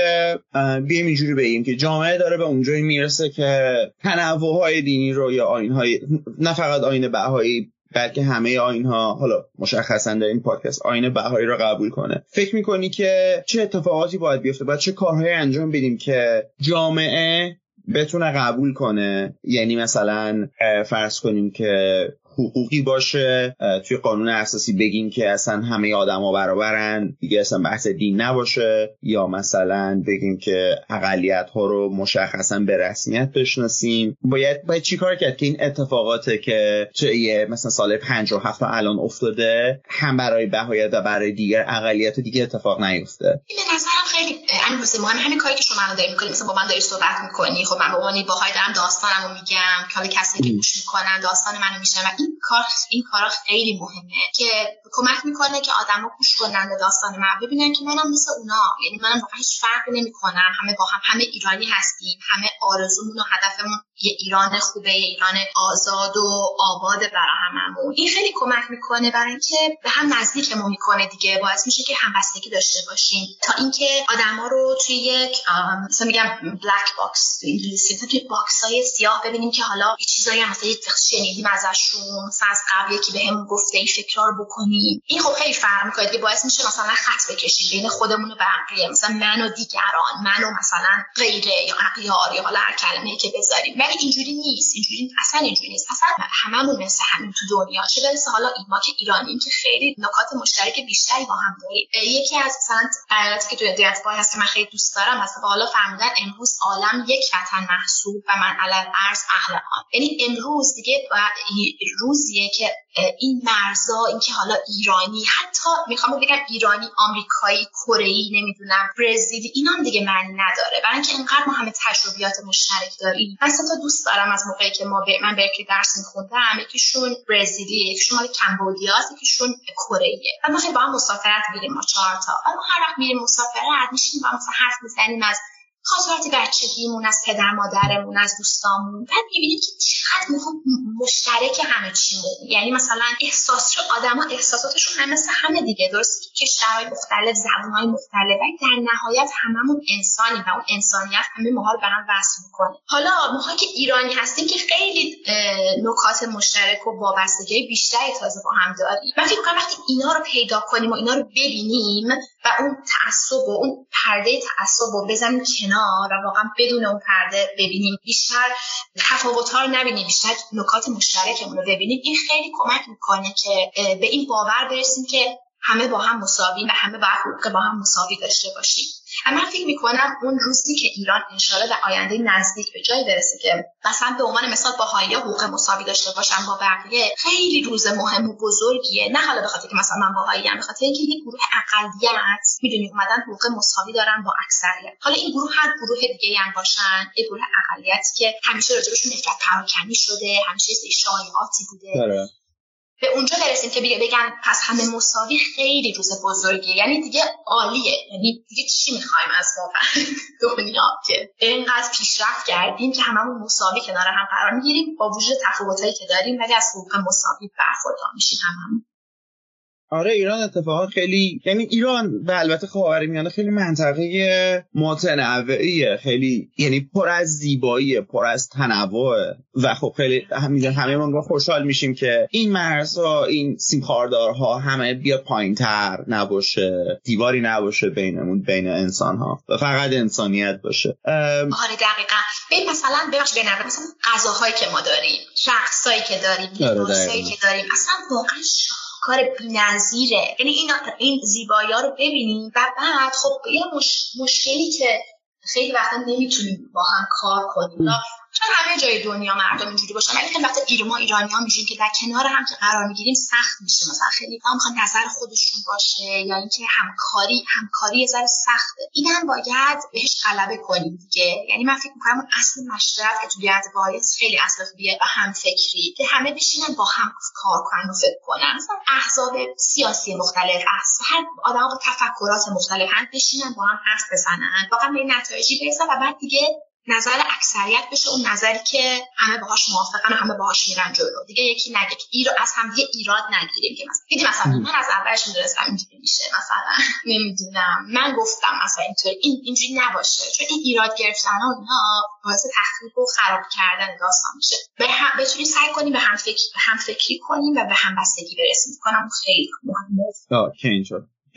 بیایم اینجوری بگیم که جامعه داره به اونجایی می‌رسه که تنوع های دینی رو یا آین های نه فقط آین بهایی بلکه همه آینها حالا مشخصا در این پادکست آین بهایی را قبول کنه. فکر می‌کنی که چه اتفاقاتی باید بیفته باید چه کارهایی انجام بدیم که جامعه بتونه قبول کنه؟ یعنی مثلا فرض کنیم که حقوقی باشه توی قانون اساسی بگیم که اصلا همه آدما برابرن دیگه اصلا بحث دین نباشه. یا مثلا بگیم که اقلیت ها رو مشخصا به رسمیت بشناسیم. باید باید چیکار کرد؟ که این اتفاقاته که چه مثلا سال 57 الان افتاده هم برای بهایت و برای دیگر اقلیت دیگه اتفاق نیفته. این نظرم خیلی واسه مهم همین کاری که شما الان دارید می‌کنید مثلا با من داری صحبت می‌کنی خب من به عنوان باهای دارم داستانمو میگم که حالا کسی که گوش می‌کنن داستان منو میشن و کار این کارا خیلی مهمه که کمک می‌کنه که آدما گوش کنن به داستان من ببینن که منم مثل اونا. یعنی منم واقعا هیچ فرقی نمی‌کنم. همه با هم همه ایرانی هستیم. همه آرزومون و هدفمون یه ایران خوبه یه ایران آزاد و آباد برای هممون این خیلی کمک می‌کنه برای اینکه به هم نزدیکمون می‌کنه دیگه. باعث میشه که همبستگی داشته باشیم. تا اینکه آدما رو توی یک مثلا میگم black box تو انگلیسی توی box های سیاه ببینیم که حالا یه چیزایی مثلا شنیدیم ازشون. مثلا از قبل یکی به گفته این فکر رو بکنیم این خب خیلی فرق می‌کنه. که باعث میشه مثلا خط بکشیم بین خودمون و بقیه. مثلا من و دیگران. من و مثلا غیره یا اغیار یا حالا هر کلمه‌ای که بذاریم. ولی اینجوری نیست. اینجوری اصلا اینجوری نیست. اصلا هممون مثل همین تو دنیا. چه برسه حالا این ما که ایرانیم که خیلی نکات مشترک بیشتری با هم داریم. یکی از مثلا آیاتی که تو دیانت هست که من خیلی دوست دارم. مثلا حالا فرمودن امروز عالم یک وطن محسوب و من علی الارض اهل آن. یعنی امروز دیگه روزیه که این مرزا اینکه حالا ایرانی حتی می‌خوام بگم ایرانی آمریکایی کره نمی‌دونم برزیلی اینا دیگه معنی نداره. برای اینکه انقدر ما همه تجربیات مشترک داریم. من تا دوست دارم از موقعی که ما ب... من برکلی درس میخوندم. یکیشون برزیلی یکیشون مال کمبودیا یکیشون کره و ما خیلی با هم مسافرت میریم ما چهار تا. ما هر وقت میریم مسافرت میشیم با هم حرف می‌زنیم از خاطرات بچگیمون از پدر مادرمون از دوستامون. بعد می‌بینیم که چقدر مشترک همه چیمون یعنی مثلا احساس رو آدما احساساتشون هم مثل همه دیگه. درست که کشورهای مختلف زبانهای مختلف در نهایت هممون انسانی و اون انسانیت همه ماها رو به هم وصل می‌کنه. حالا ماها که ایرانی هستیم که خیلی نکات مشترک و وابستگی بیشتری تازه با هم داریم. من فکر وقتی اینا رو پیدا کنیم و اینا رو ببینیم و اون تعصب و اون پرده تعصب رو بزنیم کنار و واقعا بدون اون پرده ببینیم. بیشتر تفاوت رو نبینیم بیشتر نکات مشترکمون رو ببینیم. این خیلی کمک می‌کنه که به این باور برسیم که همه با هم مساوی و همه باید حقوق با هم مساوی داشته باشیم. من فکر می‌کنم اون روزی که ایران انشاءالله در آینده نزدیک به جایی برسه که مثلا به عنوان مثال با هایا حقوق مساوی داشته باشم با بقیه خیلی روز مهم و بزرگیه. نه حالا به خاطر که مثلا من با هایی به خاطر اینکه یک گروه اقلیت می‌دونی اومدن حقوق مساوی دارن با اکثریت. حالا این گروه هر گروه دیگه هم باشن یک گروه اقلیتی که همیشه راجبشون نفرت پراکنی شده همیشه شایعاتی بوده. داره. به اونجا برسیم که بگن پس همه مساوی خیلی روز بزرگیه. یعنی دیگه عالیه. یعنی دیگه چی می‌خوایم از واقعا <laughs> دنیا؟ که اینقدر پیشرفت کردیم که هممون مساوی کنار هم قرار می‌گیریم با وجود تفاوتایی که داریم ولی از حقوق مساوی برخوردار میشیم هممون. آره ایران اتفاقا خیلی یعنی ایران و البته خاورمیانه خیلی منطقه متنوعیه خیلی یعنی پر از زیبایی پر از تنوع و خب خیلی همین همه ما خوشحال میشیم که این مرزها این سیم خاردارها همه بیا پایینتر نباشه دیواری نباشه بینمون بین انسان ها و فقط انسانیت باشه. آره دقیقا. ببین مثلا ببخش به مثلا غذاهایی که ما داریم شخصایی که داریم آره که داریم اصلا واقعا کار بی‌نظیره یعنی این این زیبایی ها رو ببینیم و بعد خب یه مش... مشکلی که خیلی وقتا نمی‌تونیم با هم کار کنیم. چون همه جای دنیا مردم اینجوری باشن. ولی خیلی وقت ایرما ایرانی ها میشیم که در کنار هم که قرار می‌گیریم سخت میشه. مثلا خیلی هم می‌خوان نظر خودشون باشه یا اینکه همکاری همکاری یه ذره سخته. این هم باید بهش غلبه کنیم دیگه. یعنی من فکر می‌کنم اصل مشورت که تو باعث خیلی اصل خوبیه و هم فکری که همه بشینن با هم کار کنن و فکر کنن. مثلا احزاب سیاسی مختلف هر آدم با تفکرات مختلف هم بشینن با هم حرف بزنن واقعا به نتایجی برسن و بعد دیگه نظر اکثریت بشه اون نظری که همه باهاش موافقن و همه باهاش میرن جلو. دیگه یکی نگه. که ایرو از هم دیگه ایراد نگیریم که مثلا دیدی مثلا من از اولش می‌دونستم اینجوری میشه مثلا. نمی‌دونم. من گفتم مثلا اینطور. این اینجوری نباشه. چون این ایراد گرفتن و اینا باعث تخریب و خراب کردن داستان میشه. به هم بتونیم سعی کنیم به هم فکر به هم فکری کنیم و به هم بستگی برسیم. کنم خیلی مهمه که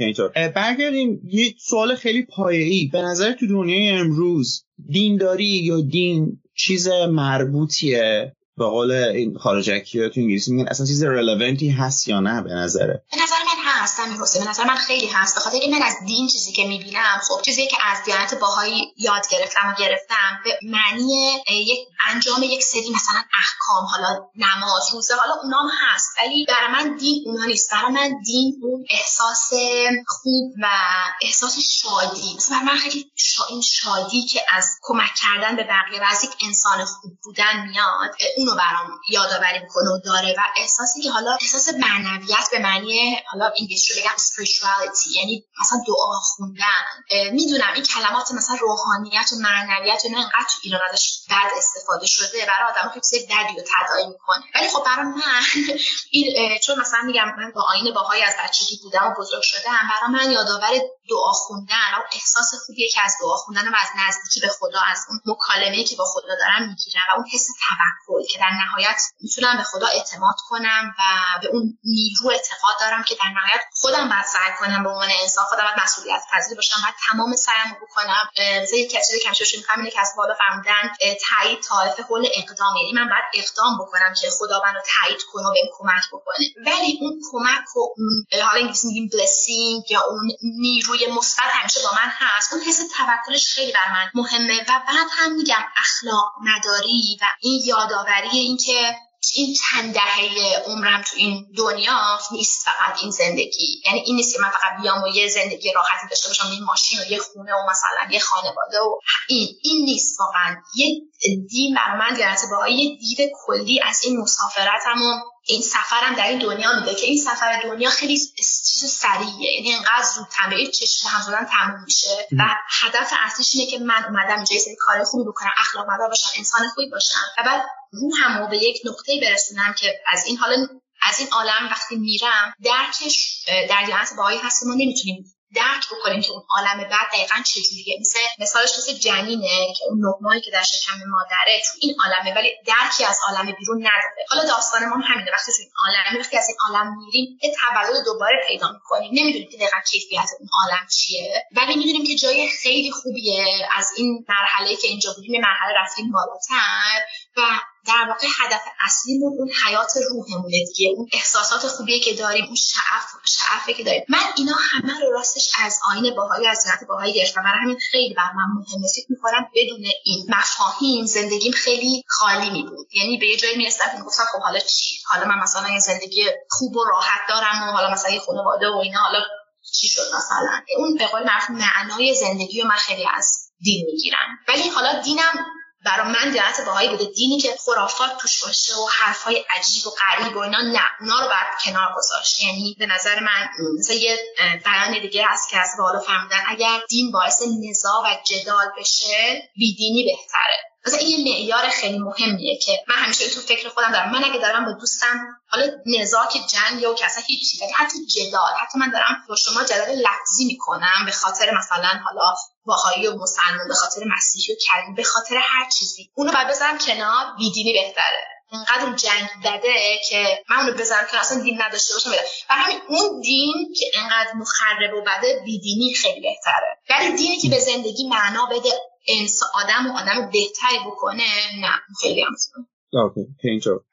اینطور برگردیم. یه سوال خیلی پایه‌ای. به نظر تو دنیای امروز دینداری یا دین چیز مربوطیه؟ به قول این خارجکی تو انگلیسی میگن اصلا چیز رلوونتی هست یا نه به نظره؟ به نظر من هست همین به نظر من خیلی هست. به خاطر من از دین چیزی که می‌بینم خب چیزی که از دیانت باهایی یاد گرفتم و گرفتم. به معنی یک انجام یک سری مثلا احکام حالا نماز روزه حالا اونام هست. ولی برای من دین اونا نیست. برای من دین اون احساس خوب و احساس شادی مثلا من خیلی شا... این شادی که از کمک کردن به بقیه و از یک انسان خوب بودن میاد اونو برام یادآوری می‌کنه و داره. و احساسی که حالا احساس معنویت به معنی حالا انگلیسی رو بگم spirituality یعنی مثلا دعا خوندن. می‌دونم این کلمات مثلا روحانیت و معنویت نه انقدر تو ایران ازش بد استفاده شده برای آدم که چیز بدی رو تداعی می‌کنه. ولی خب برای من <laughs> این چون مثلا میگم من با آین باهای از بچگی بودم و بزرگ شدم برای من یادآور دعا خوندن و احساس خوبیه که از دعا خوندن و از نزدیکی به خدا از اون مکالمه که با خدا دارم می‌گیرم و اون حس توکل که در نهایت می‌تونم به خدا اعتماد کنم و به اون نیرو اعتقاد دارم که در نهایت خودم باید سعی کنم به عنوان انسان خودم باید مسئولیت پذیر باشم باید تمام سعیم بکنم. مثلا یک چیزی که شوش می‌کنم اینه که از بالا فرمودن تایید طایف حول اقدام. یعنی من باید اقدام بکنم که خدا منو تایید کنه و بهم کمک بکنه. ولی اون کمک و حالا انگلیسی میگیم بلسینگ یا اون نیروی مثبت همیشه با من هست. اون حس توکلش خیلی بر من مهمه. و بعد هم میگم اخلاق نداری و این یادآوری اینکه این چند دهه عمرم تو این دنیا نیست فقط این زندگی. یعنی این نیست که من فقط بیام و یه زندگی راحتی داشته باشم یه ماشین و یه خونه و مثلا یه خانواده و این این نیست واقعا. یه دین بر من با یه دید کلی از این مسافرتم و این سفرم در این دنیا میده که این سفر دنیا خیلی چیز سریعه. یعنی انقدر زود تمرین چشم هم زدن تموم میشه. و هدف اصلیش اینه که من اومدم اینجا یه سری کار خوبی بکنم اخلاق مدار باشم انسان خوبی باشم. و بعد روحم رو به یک نقطه برسونم که از این حالا از این عالم وقتی میرم درکش در جهت باهایی هست ما نمی‌تونیم درک بکنیم که اون عالم بعد دقیقا چجوریه. مثل مثالش مثل جنینه که اون نقمایی که در شکم مادره تو این عالمه ولی درکی از عالم بیرون نداره. حالا داستان ما همینه. وقتی تو این عالم وقتی از این عالم میریم یه تولد دوباره پیدا می‌کنیم. نمی‌دونیم که دقیقا کیفیت اون عالم چیه. ولی می‌دونیم که جای خیلی خوبیه از این مرحله که اینجا بودیم مرحله رفتیم بالاتر و در واقع هدف اصلیمون اون حیات روحمونه دیگه اون احساسات خوبیه که داریم اون شعف شعفه که داریم. من اینا همه رو راستش از آین باهایی از سنت باهایی گرفتم. برای همین خیلی بر من مهمه. فکر می‌کنم بدون این مفاهیم زندگیم خیلی خالی می بود یعنی به یه جایی می‌رسیدم گفتم خب حالا چی؟ حالا من مثلا یه زندگی خوب و راحت دارم و حالا مثلا یه خانواده و اینا حالا چی شد مثلا؟ اون به قول معروف معنای زندگی رو من خیلی از دین می‌گیرم. ولی حالا دینم برای من دیانت باهایی بوده. دینی که خرافات توش باشه و حرفای عجیب و غریب و اینا نه اونا رو باید کنار گذاشت. یعنی به نظر من مثل یه بیان دیگه هست که از بالا فهمیدن اگر دین باعث نزاع و جدال بشه بیدینی بهتره. مثلا این یه معیار خیلی مهمیه که من همیشه تو فکر خودم دارم. من اگه دارم با دوستم حالا نزاع که جنگ و کسا هیچی ولی حتی جدال. حتی من دارم با شما جدال لفظی می‌کنم به خاطر مثلا حالا باهایی و مسلمان به خاطر مسیحی و کریم به خاطر هر چیزی. اونو بعد بذارم کنار بیدینی بهتره. اینقدر اون جنگ بده که من اونو بذارم که اصلا دین نداشته باشم. بده و همین اون دین که اینقدر مخرب و بده بیدینی خیلی بهتره. ولی دینی که به زندگی معنا بده انس آدم و آدم بهتری بکنه نه. خیلی هم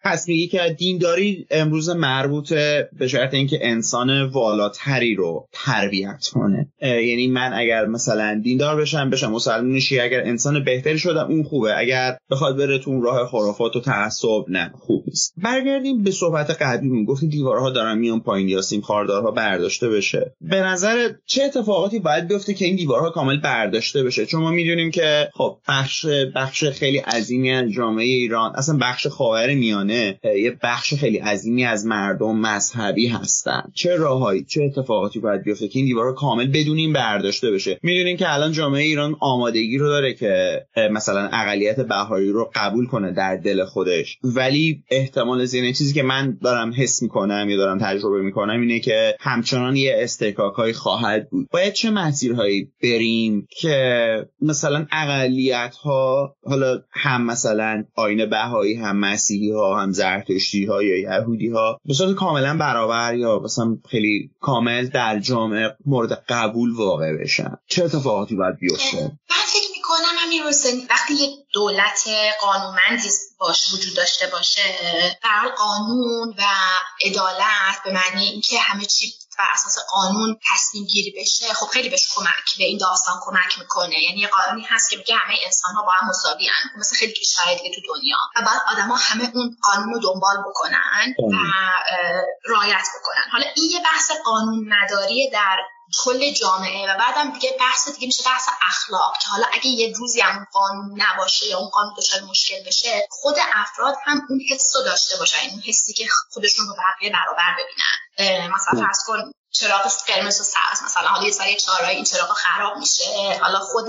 پس میگی که دینداری امروز مربوطه به شرط اینکه انسان والاتری رو تربیت کنه. یعنی من اگر مثلا دیندار بشم بشم مسلمان اگر انسان بهتری شدم اون خوبه. اگر بخواد بره تو راه خرافات و تعصب نه خوب نیست. برگردیم به صحبت قبلی گفتی دیوارها دارن میان پایین یا سیم خاردارها برداشته بشه. به نظر چه اتفاقاتی باید بیفته که این دیوارها کامل برداشته بشه؟ چون ما می‌دونیم که خب بخش بخش خیلی عظیمی از جامعه ایران اصلا بخش خاور میانه یه بخش خیلی عظیمی از مردم مذهبی هستن. چه راههایی چه اتفاقاتی باید بیفته که این دیوار کامل بدون این برداشته بشه؟ می‌دونیم که الان جامعه ایران آمادگی رو داره که مثلا اقلیت بهایی رو قبول کنه در دل خودش. ولی احتمال زیاد چیزی که من دارم حس می‌کنم یا دارم تجربه می‌کنم اینه که همچنان یه استکاک خواهد بود. باید چه مسیرهایی بریم که مثلا اقلیت ها حالا هم مثلا آین بهایی هم مسیحی ها هم زرتشتی ها یا یهودی ها به صورت کاملا برابر یا مثلا خیلی کامل در جامعه مورد قبول واقع بشن. چه اتفاقاتی باید بیفته؟ من فکر می‌کنم همین وقتی یک دولت قانونمندی باش وجود داشته باشه در قانون و عدالت به معنی اینکه همه چی بر اساس قانون تصمیم گیری بشه خب خیلی بهش کمک به این داستان کمک می‌کنه. یعنی یه قانونی هست که میگه همه انسان ها با هم مساوی خب مثل خیلی کشورهای دیگه تو دنیا. و بعد آدما همه اون قانون رو دنبال بکنن و رایت بکنن. حالا این یه بحث قانون نداری در کل جامعه و بعدم دیگه بحث دیگه میشه بحث اخلاق که حالا اگه یه روزی هم قانون نباشه یا اون قانون دچار مشکل بشه خود افراد هم اون حس رو داشته باشن این حسی که خودشون رو بقیه برابر ببینن. مثلا فرض کن چراغ قرمز و سبز مثلا حالا یه سری چهارراه این چراغ خراب میشه حالا خود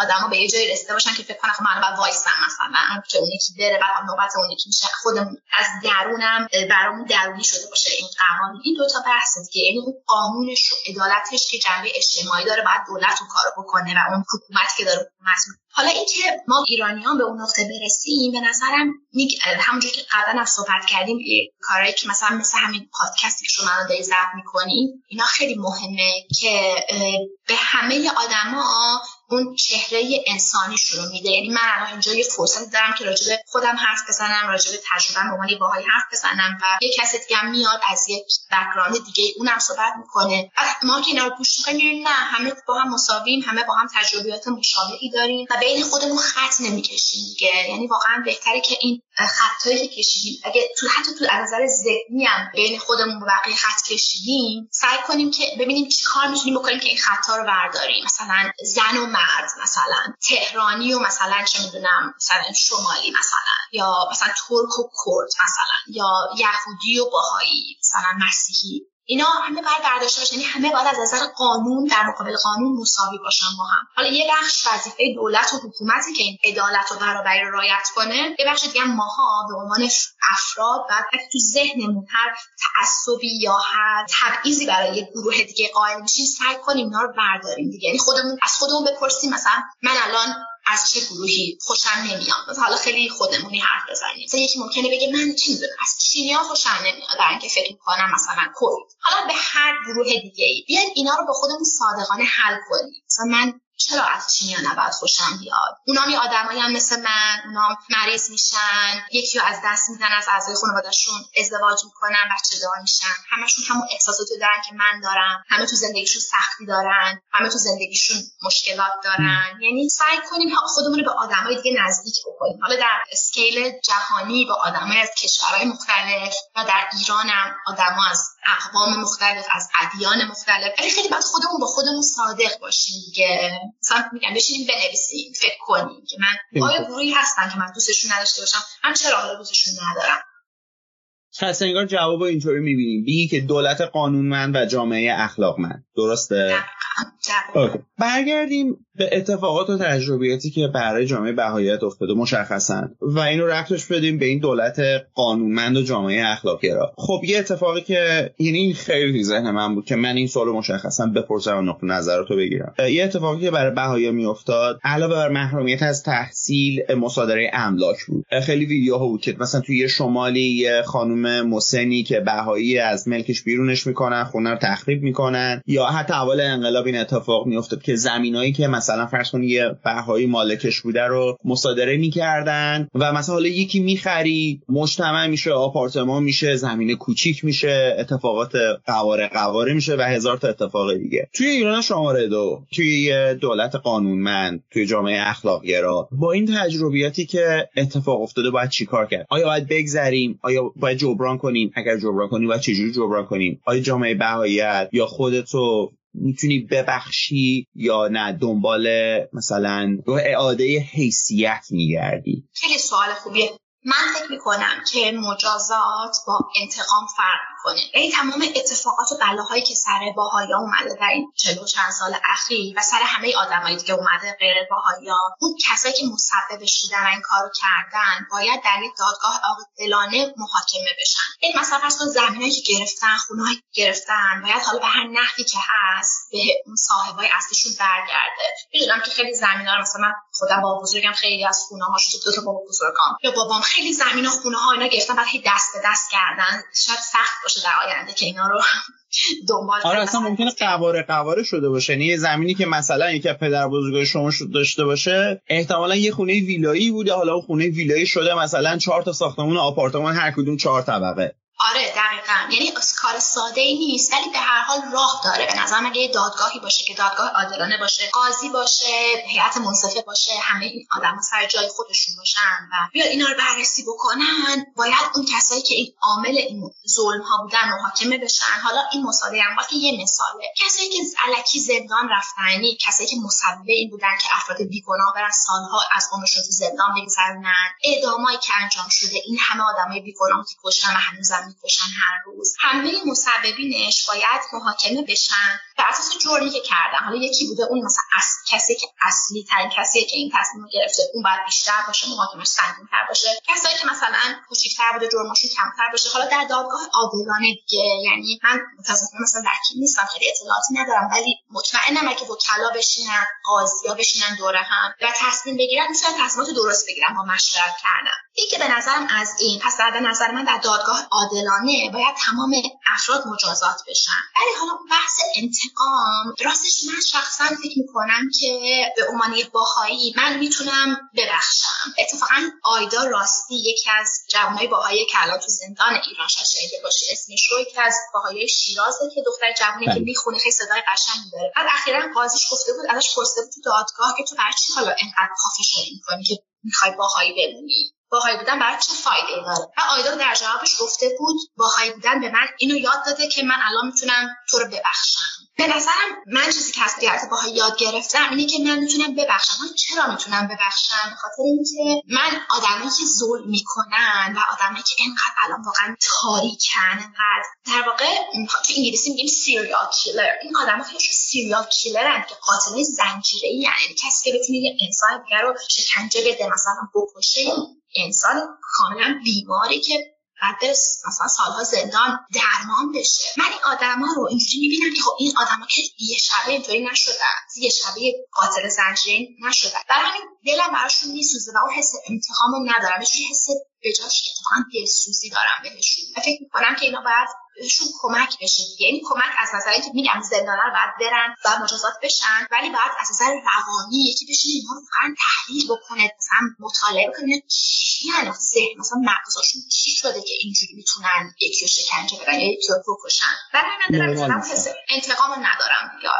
آدما به یه جایی رسیده باشن که فکر کنن خب من باید وایسم مثلا. که اون یکی بره بعد نوبت اون یکی میشه. خودمون از درونم برامون درونی شده باشه این قوانین. این دو تا بحث دیگه یعنی اون قانونش و عدالتش که جنبه اجتماعی داره باید دولت اون کارو بکنه و اون حکومت که داره حکومت حالا اینکه ما ایرانیان به اون نقطه برسیم به نظرم همونجوری که قبلا صحبت کردیم کارهایی که مثلا مثل همین پادکستی که شما الان ضبط می‌کنیم اینا خیلی مهمه که به همه آدما اون چهره انسانیشون رو میده. یعنی من الان اینجا یه فرصت دارم که راجع خودم حرف بزنم راجع به تجربه به عنوان باهایی حرف بزنم و یه کسی دیگه میاد از یک بک‌گراند دیگه اونم صحبت می‌کنه. ما که اینا رو گوش نه همه با هم مساویم همه با هم تجربیات مشابهی داریم و بین خودمون خط نمی‌کشیم دیگه. یعنی واقعا بهتره که این خطایی که کشیدیم. اگه تو حتی تو نظر ذهنی هم بین خودمون و بقیه خط کشیدیم سعی کنیم که ببینیم چی کار می‌تونیم بکنیم که این خطا رو برداریم. مثلا زن و مرد مثلا تهرانی و مثلا چه می‌دونم مثلا شمالی مثلا یا مثلا ترک و کرد مثلا یا یهودی و باهایی مثلا مسیحی. اینا همه باید برداشته باشن یعنی همه باید از نظر قانون در مقابل قانون مساوی باشن با هم. حالا یه بخش وظیفه دولت و حکومتی که این عدالت و برابری رو رعایت کنه یه بخش دیگه ماها به عنوان افراد بعد تو ذهنمون هر تعصبی یا هر تبعیضی برای یه گروه دیگه قائل میشیم سعی کنیم اینا رو برداریم دیگه. یعنی خودمون از خودمون بپرسیم مثلا من الان از چه گروهی خوشم نمیاد. مثلا حالا خیلی خودمونی حرف بزنیم. مثلا یکی ممکنه بگه من چی می‌دونم؟ از چینیا خوشم نمیاد. در اینکه فکر می‌کنم مثلا کوید حالا به هر گروه دیگه ای بیاین اینا رو به خودمون صادقانه حل کنیم. مثلا من چرا از چینیا نباید خوشم بیاد؟ اونام یه آدمایی هم مثل من اونام مریض میشن یکی رو از دست میدن از اعضای خانوادهشون ازدواج می‌کنن بچه دار میشن. همشون همون احساساتو دارن که من دارم. همه تو زندگیشون سختی دارن. همه تو زندگیشون مشکلات دارن. یعنی سعی کنیم خودمون رو به آدمای دیگه نزدیک بکنیم. حالا در اسکیل جهانی با آدمای از کشورهای مختلف و در ایران هم آدما از اقوام مختلف از ادیان مختلف. ولی خیلی باید خودمون با خودمون صادق باشیم دیگه. مثلا میگم بشینیم بنویسیم فکر کنیم که من آیا گروهی هستن که من دوستشون نداشته باشم؟ من چرا حالا دوستشون ندارم؟ پس انگار جواب اینطوری می‌بینیم. بیگی که دولت قانونمند و جامعه اخلاقمند. درسته؟ برگردیم به اتفاقات و تجربیاتی که برای جامعه بهاییت افتاده مشخصا و اینو رفتش بدیم به این دولت قانونمند و جامعه اخلاقی را خب یه اتفاقی که یعنی این خیلی ذهن من بود که من این سوالو مشخصا بپرسم و نقطه نظراتو بگیرم. یه اتفاقی که برای بهایی میافتاد علاوه بر محرومیت از تحصیل مصادره املاک بود. خیلی ویدیوها بود که مثلا توی شمالی یه خانم مسنی که بهایی از ملکش بیرونش می‌کنن خونه رو تخریب می‌کنن یا حتی اول انقلاب این اتفاق میافتاد که زمینایی که مثلا فرض کنید یه بهایی مالکش بوده رو مصادره می‌کردن و مثلا حالا یکی می‌خری مجتمع میشه آپارتمان میشه زمین کوچیک میشه اتفاقات قواره قواره میشه و هزار تا اتفاق دیگه. توی ایران شماره دو توی یه دولت قانونمند توی جامعه اخلاقگرا با این تجربیاتی که اتفاق افتاده باید چیکار کرد؟ آیا باید بگذریم؟ آیا باید جبران کنیم؟ اگر جبران کنیم باید چجوری جبران کنیم؟ آیا جامعه بهاییت یا خودتو می‌تونی ببخشی یا نه دنبال مثلا اعاده حیثیت میگردی. خیلی سوال خوبیه. من فکر می‌کنم که مجازات با انتقام فرق می‌کنه. این تمام اتفاقات و بلاهایی که سر باهایا اومده در این چلو چند سال اخیر و سر همه آدمایی که اومده غیر باهایا اون کسایی که مسببش بودن این کارو کردن باید در یک دادگاه عادلانه محاکمه بشن. این مثلا فرض کن زمینایی که گرفتن خونه گرفتن باید حالا به هر نحوی که هست به اون صاحبای اصلیشون برگرده. می‌دونم که خیلی زمینا رو مثلا من خودم با بزرگم خیلی از خونه هاش دو تا بابا بزرگام. یا بابام خیلی زمین و خونه ها اینا گرفتن بعد دست به دست کردن. شاید سخت باشه در آینده که اینا رو <laughs> دنبال آره اصلا ممکنه قواره قواره شده باشه. یعنی زمینی که مثلا یکی پدر بزرگای شما داشته باشه احتمالا یه خونه ویلایی بوده. حالا اون خونه ویلایی شده مثلا چهار تا ساختمون آپارتمان هر کدوم چهار طبقه. آره دقیقا یعنی کار ساده ای نیست ولی به هر حال راه داره. به نظر من یه دادگاهی باشه که دادگاه عادلانه باشه قاضی باشه هیئت منصفه باشه همه این آدم سر جای خودشون باشن و بیاد اینا رو بررسی بکنن باید اون کسایی که این عامل این ظلم ها بودن محاکمه بشن. حالا این مساله هم که یه مثاله. کسایی که علکی زندان رفتن یعنی کسایی که مسبب این بودن که افراد بیگناه برن سالها از عمرشون تو زندان بگذرونن. اعدامایی که انجام شده این همه آدمای بیگناه که کشتن و هنوزم می‌کشن هر روز. همه مسببینش باید محاکمه بشن به اساس جرمی که کردن. حالا یکی بوده اون مثلا کسی که اصلی ترین کسی که این تصمیم گرفته اون باید بیشتر باشه محاکمش سنگین تر باشه. کسایی که مثلا کوچیک‌تر بوده جرمشون کمتر باشه. حالا در دادگاه عادلانه دیگه یعنی من متاسفانه مثلا وکیل نیستم خیلی اطلاعاتی ندارم ولی مطمئنم اگه وکلا بشینن قاضیا بشینن دور هم و تصمیم بگیرن می‌تونن تصمیمات درست بگیرن با مشورت کردن. این که به نظرم از این پس در نظر من در دادگاه عادلانه باید تمام افراد مجازات بشن. ولی حالا بحث انتقام راستش من شخصا فکر می‌کنم که به عنوان باهایی من می‌تونم ببخشم. اتفاقا آیدا راستی یکی از جوانای باهایی که الان تو زندان ایران شاید باشه اسمش رو یکی از باهایی شیرازه که دختر جوانی که بله. می‌خونه خیلی صدای قشنگی داره. بعد اخیرا قاضیش گفته بود ازش پرسیده بود تو دادگاه که تو برای چی حالا انقدر کافی شدی می‌کنی که می‌خوای باهایی بمونی؟ باهایی بودن برای چه فایده داره؟ و آیدا در جوابش گفته بود باهایی بودن به من اینو یاد داده که من الان می‌تونم تو رو ببخشم. به نظرم من چیزی که از دیگرت باهایی یاد گرفتم اینه که من می‌تونم ببخشم. من چرا می‌تونم ببخشم؟ خاطر اینکه من آدمی که ظلم می‌کنن و آدمی که انقدر الان واقعا تاریکن انقدر در واقع تو انگلیسی میگیم سیریال کیلر این آدما خیلی سیریال کیلرن که قاتل زنجیره ای یعنی کسی که بتونه یه انسان دیگر رو شکنجه بده مثلا بکشه انسان کاملا بیماری که بعد مثلا سالها زندان درمان بشه. من این آدما رو اینجوری می‌بینم که خب این آدما که یه شبه اینطوری نشدن یه شبه قاتل زنجیره نشدن. در همین دلم براشون میسوزه و اون حس انتقام رو ندارم. یه حس به جاش اتفاقا دلسوزی دارم بهشون. و فکر می‌کنم که اینا باید بهشون کمک بشه دیگه. یعنی کمک از نظر اینکه میگم زندانا رو باید برن و مجازات بشن ولی باید از نظر روانی یکی بشین اینا رو واقعا تحلیل بکنه مثلا مطالعه بکنه. چی یعنی ذهن مثلا مغزشون چی شده که اینجوری می‌تونن یکی رو شکنجه بدن یا یکی رو بکشن؟ برای من دارم انتقام ندارم. دیگه.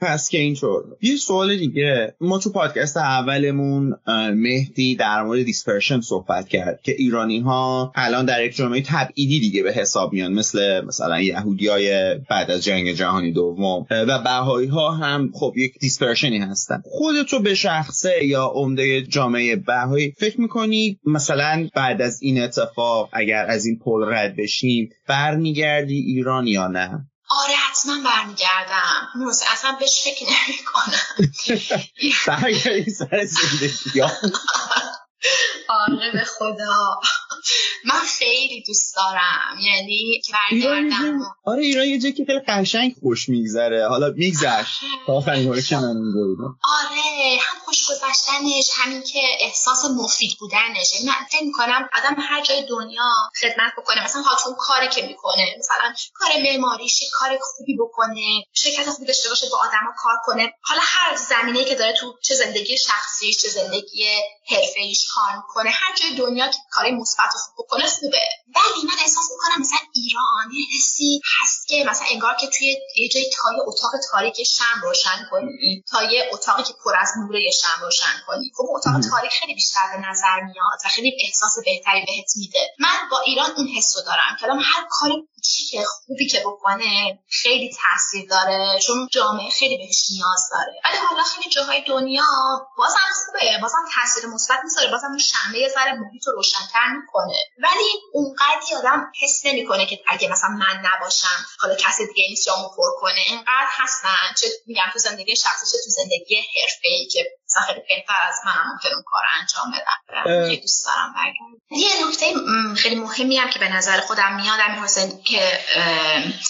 پس که اینطور یه سوال دیگه. ما تو پادکست اولمون مهدی در مورد دیسپرشن صحبت کرد که ایرانی ها الان در یک جامعه تبعیدی دیگه به حساب میان مثل مثلا یهودی های بعد از جنگ جهانی دوم و بهایی ها هم خب یک دیسپرشنی هستن. خودتو به شخصه یا عمده جامعه بهایی فکر می‌کنی مثلا بعد از این اتفاق اگر از این پل رد بشیم برمیگردی ایران یا نه؟ آره حتما برمیگردم. موسه اصلا بهش فکر نمی کنم برگردی سر زندگی آره به خدا. من خیلی دوست دارم. یعنی که برگردم آره ایران یه جایی که خیلی قشنگ خوش میگذره. حالا میگذشت. تا آخرین باری که من آره هم خوش گذشتنش همین که احساس مفید بودنش. یعنی من فکر می‌کنم آدم هر جای دنیا خدمت بکنه. مثلا هاتون کاری که می‌کنه. مثلا کار معماریش کار خوبی بکنه شرکت خوبی داشته باشه با آدما کار کنه. حالا هر زمینه که داره تو چه زندگی شخصیش چه زندگی حرفه‌ایش کار می‌کنه هر جای دنیا که کاری مثبت خوب بکنه خوبه. ولی من احساس می‌کنم مثلا ایران حسی هست که مثلا انگار که توی یه جای تای اتاق تاریک شم روشن کنی. تا یه اتاقی که پر از نور شم روشن کنی. خب اتاق تاریک خیلی بیشتر به نظر میاد و خیلی احساس بهتری بهت میده. من با ایران اون حسو دارم که هر کاری کوچیک خوبی که بکنه خیلی تاثیر داره چون جامعه خیلی بهش نیاز داره. ولی حالا خیلی جاهای دنیا بازم خوبه بازم تاثیر مثبت می‌ذاره بازم اون یه ذره محیط رو روشنتر می‌کنه. ولی اونقدر آدم حس نمی‌کنه که اگه مثلا من نباشم حالا کسی دیگه این جامو پر کنه. اینقدر هستن. چه میگم تو زندگی شخصی چه تو زندگی حرفه‌ای که مثلا خیلی بهتر از من ممکن اون کار انجام بدم. دوست دارم یه نکته خیلی مهمی هم که به نظر خودم میاد امیر حسین که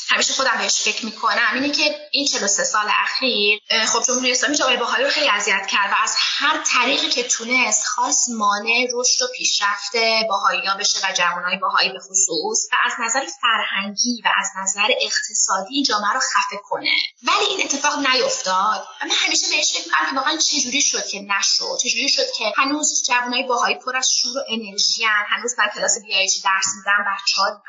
همیشه خودم بهش فکر می‌کنم اینه که این 43 سال اخیر خب جمهوری اسلامی جامعه باهایی رو خیلی اذیت کرد و از هر طریقی که تونست خاص مانع رشد و پیشرفت باهایی ها بشه و جوانای باهایی به خصوص و از نظر فرهنگی و از نظر اقتصادی جامعه رو خفه کنه. ولی این اتفاق نیفتاد. من همیشه بهش فکر می‌کنم که واقعا چجوری شد که نشد؟ چجوری شد که هنوز جوانای باهایی پر از شور و انرژی هنوز در کلاس بیایجی درس میدن بچه‌ها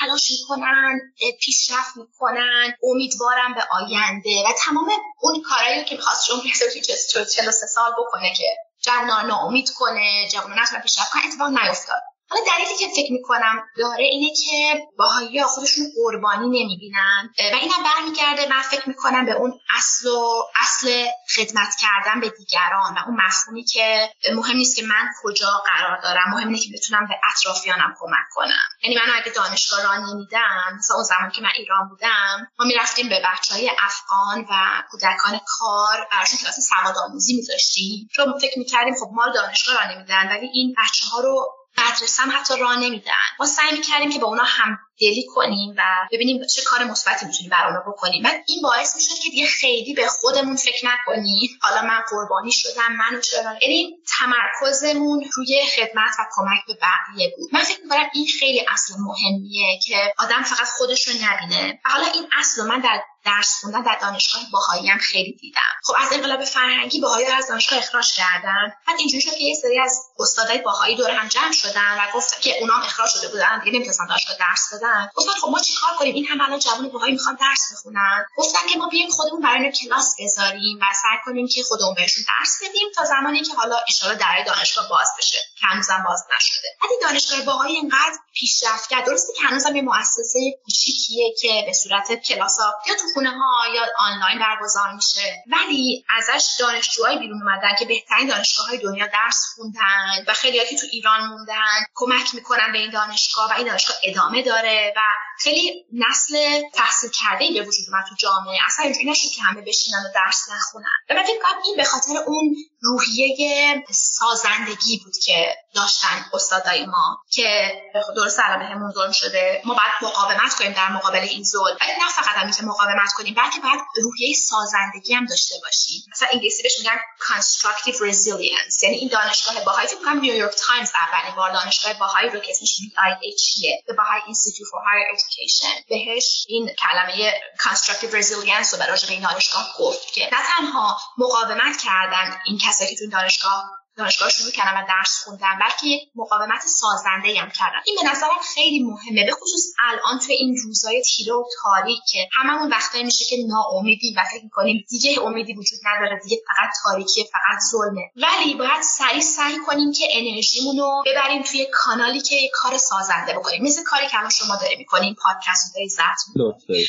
تلاش می‌کنن پیشرفت می‌کنن امیدوارم به آینده و تمام اون کارهایی که می‌خواست جمهوری اسلامی 43 سال بکنه که جوان ناامید کنه جوان نتونن پیشرفت کنن اتفاق نیفتاد. حالا دلیلی که فکر می‌کنم داره اینه که باهایی خودشون قربانی نمی‌بینن. و اینم برمیگرده من فکر می‌کنم به اون اصل و اصل خدمت کردن به دیگران و اون مفهومی که مهم نیست که من کجا قرار دارم. مهم اینه که بتونم به اطرافیانم کمک کنم. یعنی من اگه دانشگاه را نمیدم مثلا اون زمان که من ایران بودم ما می‌رفتیم به بچه های افغان و کودکان کار براشون کلاس سواد آموزی میذاشتیم. چون فکر می‌کردیم خب ما دانشگاه را نمیدن ولی این بچه ها رو مدرسه هم حتی راه نمیدن. ما سعی می‌کردیم که با اونا هم دلی کنیم و ببینیم چه کار مثبتی می‌تونیم برای اونا بکنیم. بعد این باعث می‌شد که دیگه خیلی به خودمون فکر نکنیم. حالا من قربانی شدم منو چرا. یعنی تمرکزمون روی خدمت و کمک به بقیه بود. من فکر می‌کنم این خیلی اصل مهمیه که آدم فقط خودش رو نبینه. حالا این اصل من در درس خوندن در دانشگاه باهایی هم خیلی دیدم. خب از انقلاب فرهنگی باهایی از دانشگاه اخراج کردن. بعد اینجوری شد که یه سری از استادای باهایی دور هم جمع شدن و گفتن که اونام اخراج شده بودن. دیگه نمی‌تونستن دانشگاه درس بدن. گفتن خب ما چیکار کنیم؟ این هم الان جوان باهایی می‌خوان درس بخونن. گفتن که ما بیایم خودمون برای کلاس بذاریم و سعی کنیم که خودمون بهشون درس بدیم تا زمانی که حالا ان در دانشگاه باز بشه. که هنوزم باز نشده. این دانشگاه باهایی اینقدر پیشرفت کرد. درسته که هنوزم یه مؤسسه کوچیکیه که به صورت کلاس یا تو خونه ها یا آنلاین برگزار میشه. ولی ازش دانشجوهای بیرون اومدن که بهترین دانشگاه های دنیا درس خوندن و خیلی که تو ایران موندن کمک می‌کنن به این دانشگاه و این دانشگاه ادامه داره و خیلی نسل تحصیل کرده به وجود اومد تو جامعه. اصلا اینجوری نشد که همه بشینن و درس نخونن. و من فکر این به خاطر اون روحیه سازندگی بود که داشتن استادای ما که درست الان بهمون ظلم شده. ما باید مقاومت کنیم در مقابل این ظلم. ولی نه فقط هم که مقاومت کنیم بلکه باید روحیه سازندگی هم داشته باشیم. مثلا انگلیسی بهش میگن constructive resilience. یعنی این دانشگاه باهایی فکر کنم نیویورک تایمز اولین بار دانشگاه باهایی رو که اسمش BIH به باهای Institute for Higher Education. بهش این کلمه constructive resilience رو برای این دانشگاه گفت که نه تنها مقاومت کردن این کسایی که تو دانشگاه دانشگاه شروع کردم و درس خوندم بلکه یک مقاومت سازنده هم کردم. این به نظرم خیلی مهمه به خصوص الان توی این روزای تیره و تاریک که هممون وقتایی میشه که ناامیدی و فکر می‌کنیم دیگه امیدی وجود نداره دیگه فقط تاریکی فقط ظلمه. ولی باید سریع سعی کنیم که انرژیمون رو ببریم توی کانالی که کار سازنده بکنیم. مثل کاری که الان شما داره می‌کنیم پادکست داری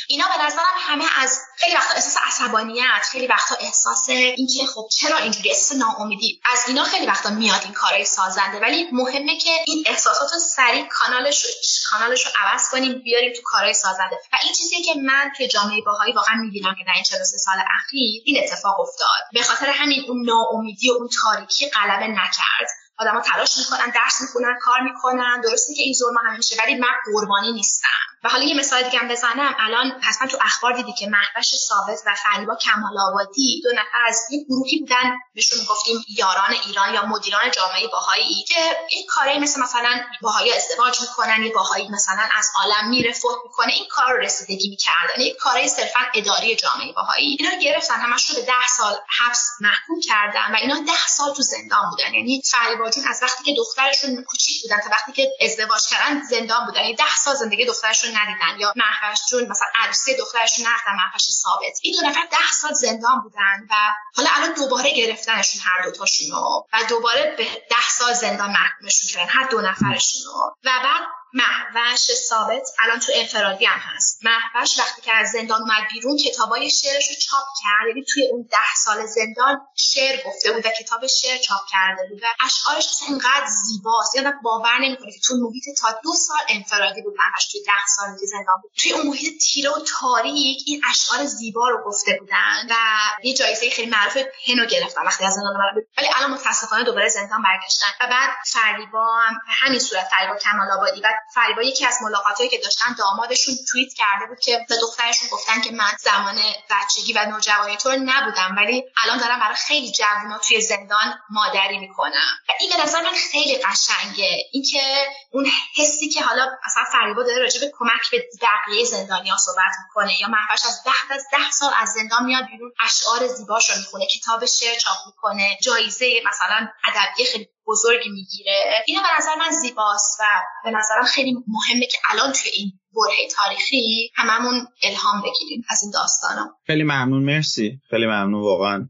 اینا به نظرم همه از خیلی وقتا احساس عصبانیت خیلی وقتا احساس اینکه خب چرا اینجوری احساس ناامیدی. از اینا خیلی وقتا میاد این کارهای سازنده ولی مهمه که این احساسات رو سریع کانالش رو کانالش رو عوض کنیم بیاریم تو کارهای سازنده. و این چیزی که من توی جامعه باهایی واقعا می‌بینم که در این 43 سال اخیر این اتفاق افتاد. به خاطر همین اون ناامیدی و اون تاریکی غلبه نکرد. آدما تلاش می‌کنن درس می‌خونن کار می‌کنن. درسته که این ظلم همه میشه ولی من قربانی نیستم. و حالا یه مثال دیگه هم بزنم. الان حتما تو اخبار دیدی که مهوش ثابت و فریبا کمال آبادی دو نفر از یک گروهی بودن. بهشون گفتیم یاران ایران یا مدیران جامعه باهایی که این کاری مثل مثلا باهایی ازدواج می‌کنن یه باهایی مثلا از عالم میره فوت می‌کنه. این کار رسیدگی می‌کردن. یک کاری صرفا اداری جامعه باهایی. اینا گرفتن همش رو به ده سال حبس محکوم کردن و اینا ده سال تو زندان بودن. یعنی فریبا جون از وقتی که دخترشون کوچیک بودن تا وقتی که ازدواج کردن زندان بودن. یعنی ده سال زندگی دخترشون ندیدن یا محوش جون مثلا عروسی دخترشون نرفتن محوش ثابت. این دو نفر ده سال زندان بودن و حالا الان دوباره گرفتنشون هر دوتاشون و دوباره به ده سال زندان محکومشون کردن هر دو نفرشون و بعد محوش ثابت الان تو انفرادی هم هست. محوش وقتی که از زندان اومد بیرون کتابای شعرش رو چاپ کرد. یعنی توی اون ده سال زندان شعر گفته بود و کتاب شعر چاپ کرده بود. و اشعارش انقدر زیباست. یادم باور نمی‌کنه که تو محیط تا دو سال انفرادی بود محوش توی ده سال زندان بود. توی اون محیط تیره و تاریک این اشعار زیبا رو گفته بودن. و یه جایزه خیلی معروف پنو گرفتن وقتی از زندان اومدن. ولی الان متاسفانه دوباره زندان برگشتن. و بعد فریبا هم همین صورت فریبا کمال آبادی و فریبا یکی از ملاقاتایی که داشتن دامادشون توییت کرده بود که به دخترشون گفتن که من زمان بچگی و نوجوانی تو نبودم ولی الان دارم برای خیلی جوونا توی زندان مادری می‌کنم. و این به نظر من خیلی قشنگه. اینکه اون حسی که حالا مثلا فریبا داره راجع به کمک به بقیه زندانیا صحبت می‌کنه یا محفش از ده از ده سال از زندان میاد بیرون اشعار زیباش رو می‌خونه کتاب شعر چاپ می‌کنه جایزه مثلا ادبی خیلی بزرگی می‌گیره. اینا به نظر من زیباست و به نظرم خیلی مهمه که الان توی این برهه تاریخی هممون الهام بگیریم از این داستانا. خیلی ممنون مرسی. خیلی ممنون واقعا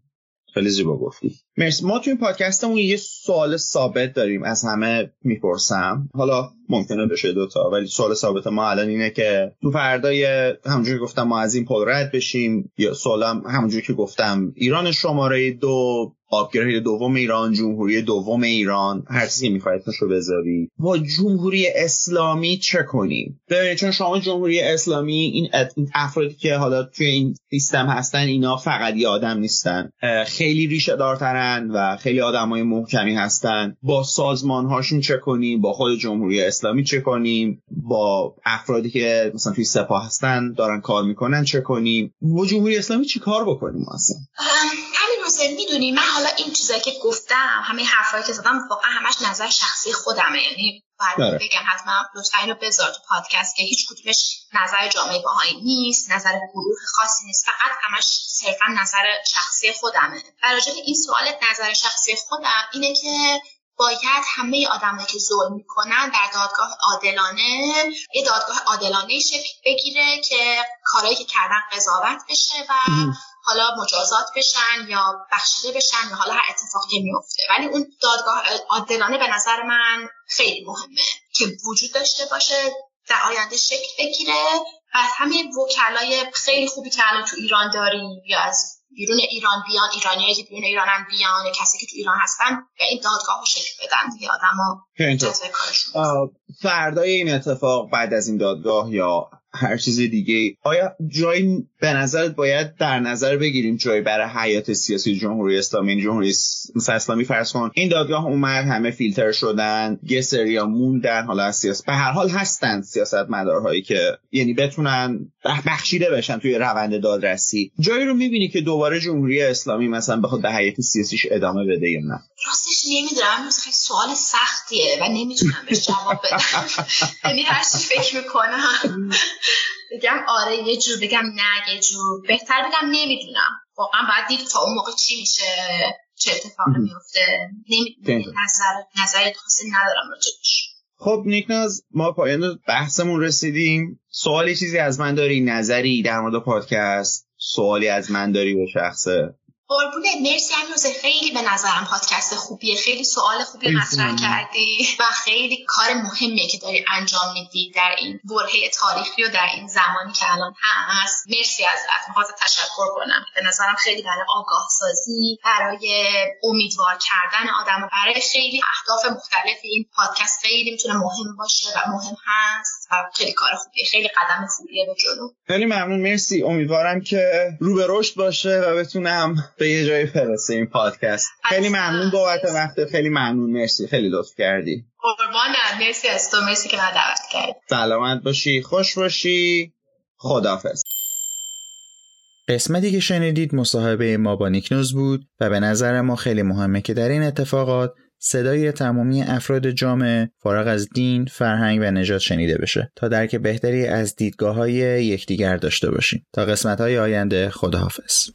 خیلی زیبا گفتی. مرسی. ما توی این پادکستمون یه سوال ثابت داریم از همه می‌پرسم. حالا ممکنه بشه دوتا ولی سوال ثابت ما الان اینه که تو فردای همونجوری گفتم ما از این پل رد بشیم یا سوالم همونجوری که گفتم ایران شماره دو آپگرید دوم ایران جمهوری دوم ایران هر چیزی می‌خواید رو بذاری. با جمهوری اسلامی چه کنیم؟ ببینید چون شما جمهوری اسلامی این افرادی که حالا توی این سیستم هستن اینا فقط یه آدم نیستن. خیلی ریشه دارترن و خیلی آدمای محکمی هستن. با سازمان هاشون چه کنیم؟ با خود جمهوری اسلامی چه کنیم؟ با افرادی که مثلا توی سپاه هستن دارن کار می‌کنن چه کنیم؟ با جمهوری اسلامی چی کار بکنیم اصلا؟ حسین می‌دونی من حالا این چیزایی که گفتم همه حرفایی که زدم واقعا همش نظر شخصی خودمه. یعنی باید بله. بگم حتما لطفا اینو بذار تو پادکست که هیچ کدومش نظر جامعه باهایی نیست نظر گروه خاصی نیست فقط همش صرفا نظر شخصی خودمه. برای این سوال نظر شخصی خودم اینه که باید همه آدمایی که ظلم می‌کنن در دادگاه عادلانه یه دادگاه عادلانه شکل بگیره که کارهایی که کردن قضاوت بشه و حالا مجازات بشن یا بخشیده بشن یا حالا هر اتفاقی میفته. ولی اون دادگاه عادلانه به نظر من خیلی مهمه که وجود داشته باشه در آینده شکل بگیره. و همین وکلای خیلی خوبی که الان تو ایران داریم یا از بیرون ایران بیان ایرانی که بیرون ایران هم بیان یا کسی که تو ایران هستن به این دادگاه شکل بدن دیگه. آدم فردای این اتفاق بعد از این دادگاه یا هر چیز دیگه آیا جایی به نظرت باید در نظر بگیریم جایی برای حیات سیاسی جمهوری اسلامی؟ یعنی جمهوری اسلامی فرض کن این دادگاه اومد همه فیلتر شدن یه سریا موندن حالا از سیاست به هر حال هستن سیاست مدارهایی که یعنی بتونن بخشیده بشن توی روند دادرسی. جایی رو می‌بینی که دوباره جمهوری اسلامی مثلا بخواد به حیات سیاسیش ادامه بده یا نه؟ راستش نمی‌دونم. خیلی سوال سختیه و نمی‌تونم بهش جواب بدم. <laughs> یعنی هر فکر می‌کنم. بگم آره یه جور بگم نه یه جور بهتر بگم نمی‌دونم. واقعا باید دید تا اون موقع چی میشه چه اتفاقی میفته نمی‌دونم نظر نظر خاصی ندارم راجبش خب نیکناز ما پایان بحثمون رسیدیم. سوالی چیزی از من داری؟ نظری در مورد پادکست؟ سوالی از من داری به شخصه؟ قربونه. مرسی روزه خیلی به نظرم پادکست خوبیه. خیلی سوال خوبی مطرح کردی و خیلی کار مهمیه که داری انجام میدی در این برهه تاریخی و در این زمانی که الان هست. مرسی از می‌خواد تشکر کنم. به نظرم خیلی برای آگاه سازی برای امیدوار کردن آدم و برای خیلی اهداف مختلف این پادکست خیلی می‌تونه مهم باشه و مهم هست و خیلی کار خوبیه. خیلی قدم خوبیه به جلو. خیلی ممنون. مرسی. امیدوارم که رو به رشد باشه و بتونم به یه جایی فرسته این پادکست. خیلی ممنون بابت وقت. خیلی ممنون. مرسی. خیلی لطف کردی. قربانت مرسی از تو. مرسی که من دعوت کردی. سلامت باشی. خوش باشی. خدافظ قسمتی که شنیدید مصاحبه ما با نیکنوز بود و به نظر ما خیلی مهمه که در این اتفاقات صدای تمامی افراد جامعه فارغ از دین، فرهنگ و نژاد شنیده بشه تا درک بهتری از دیدگاه های یکدیگر داشته باشیم. تا قسمت های آینده خداحافظ.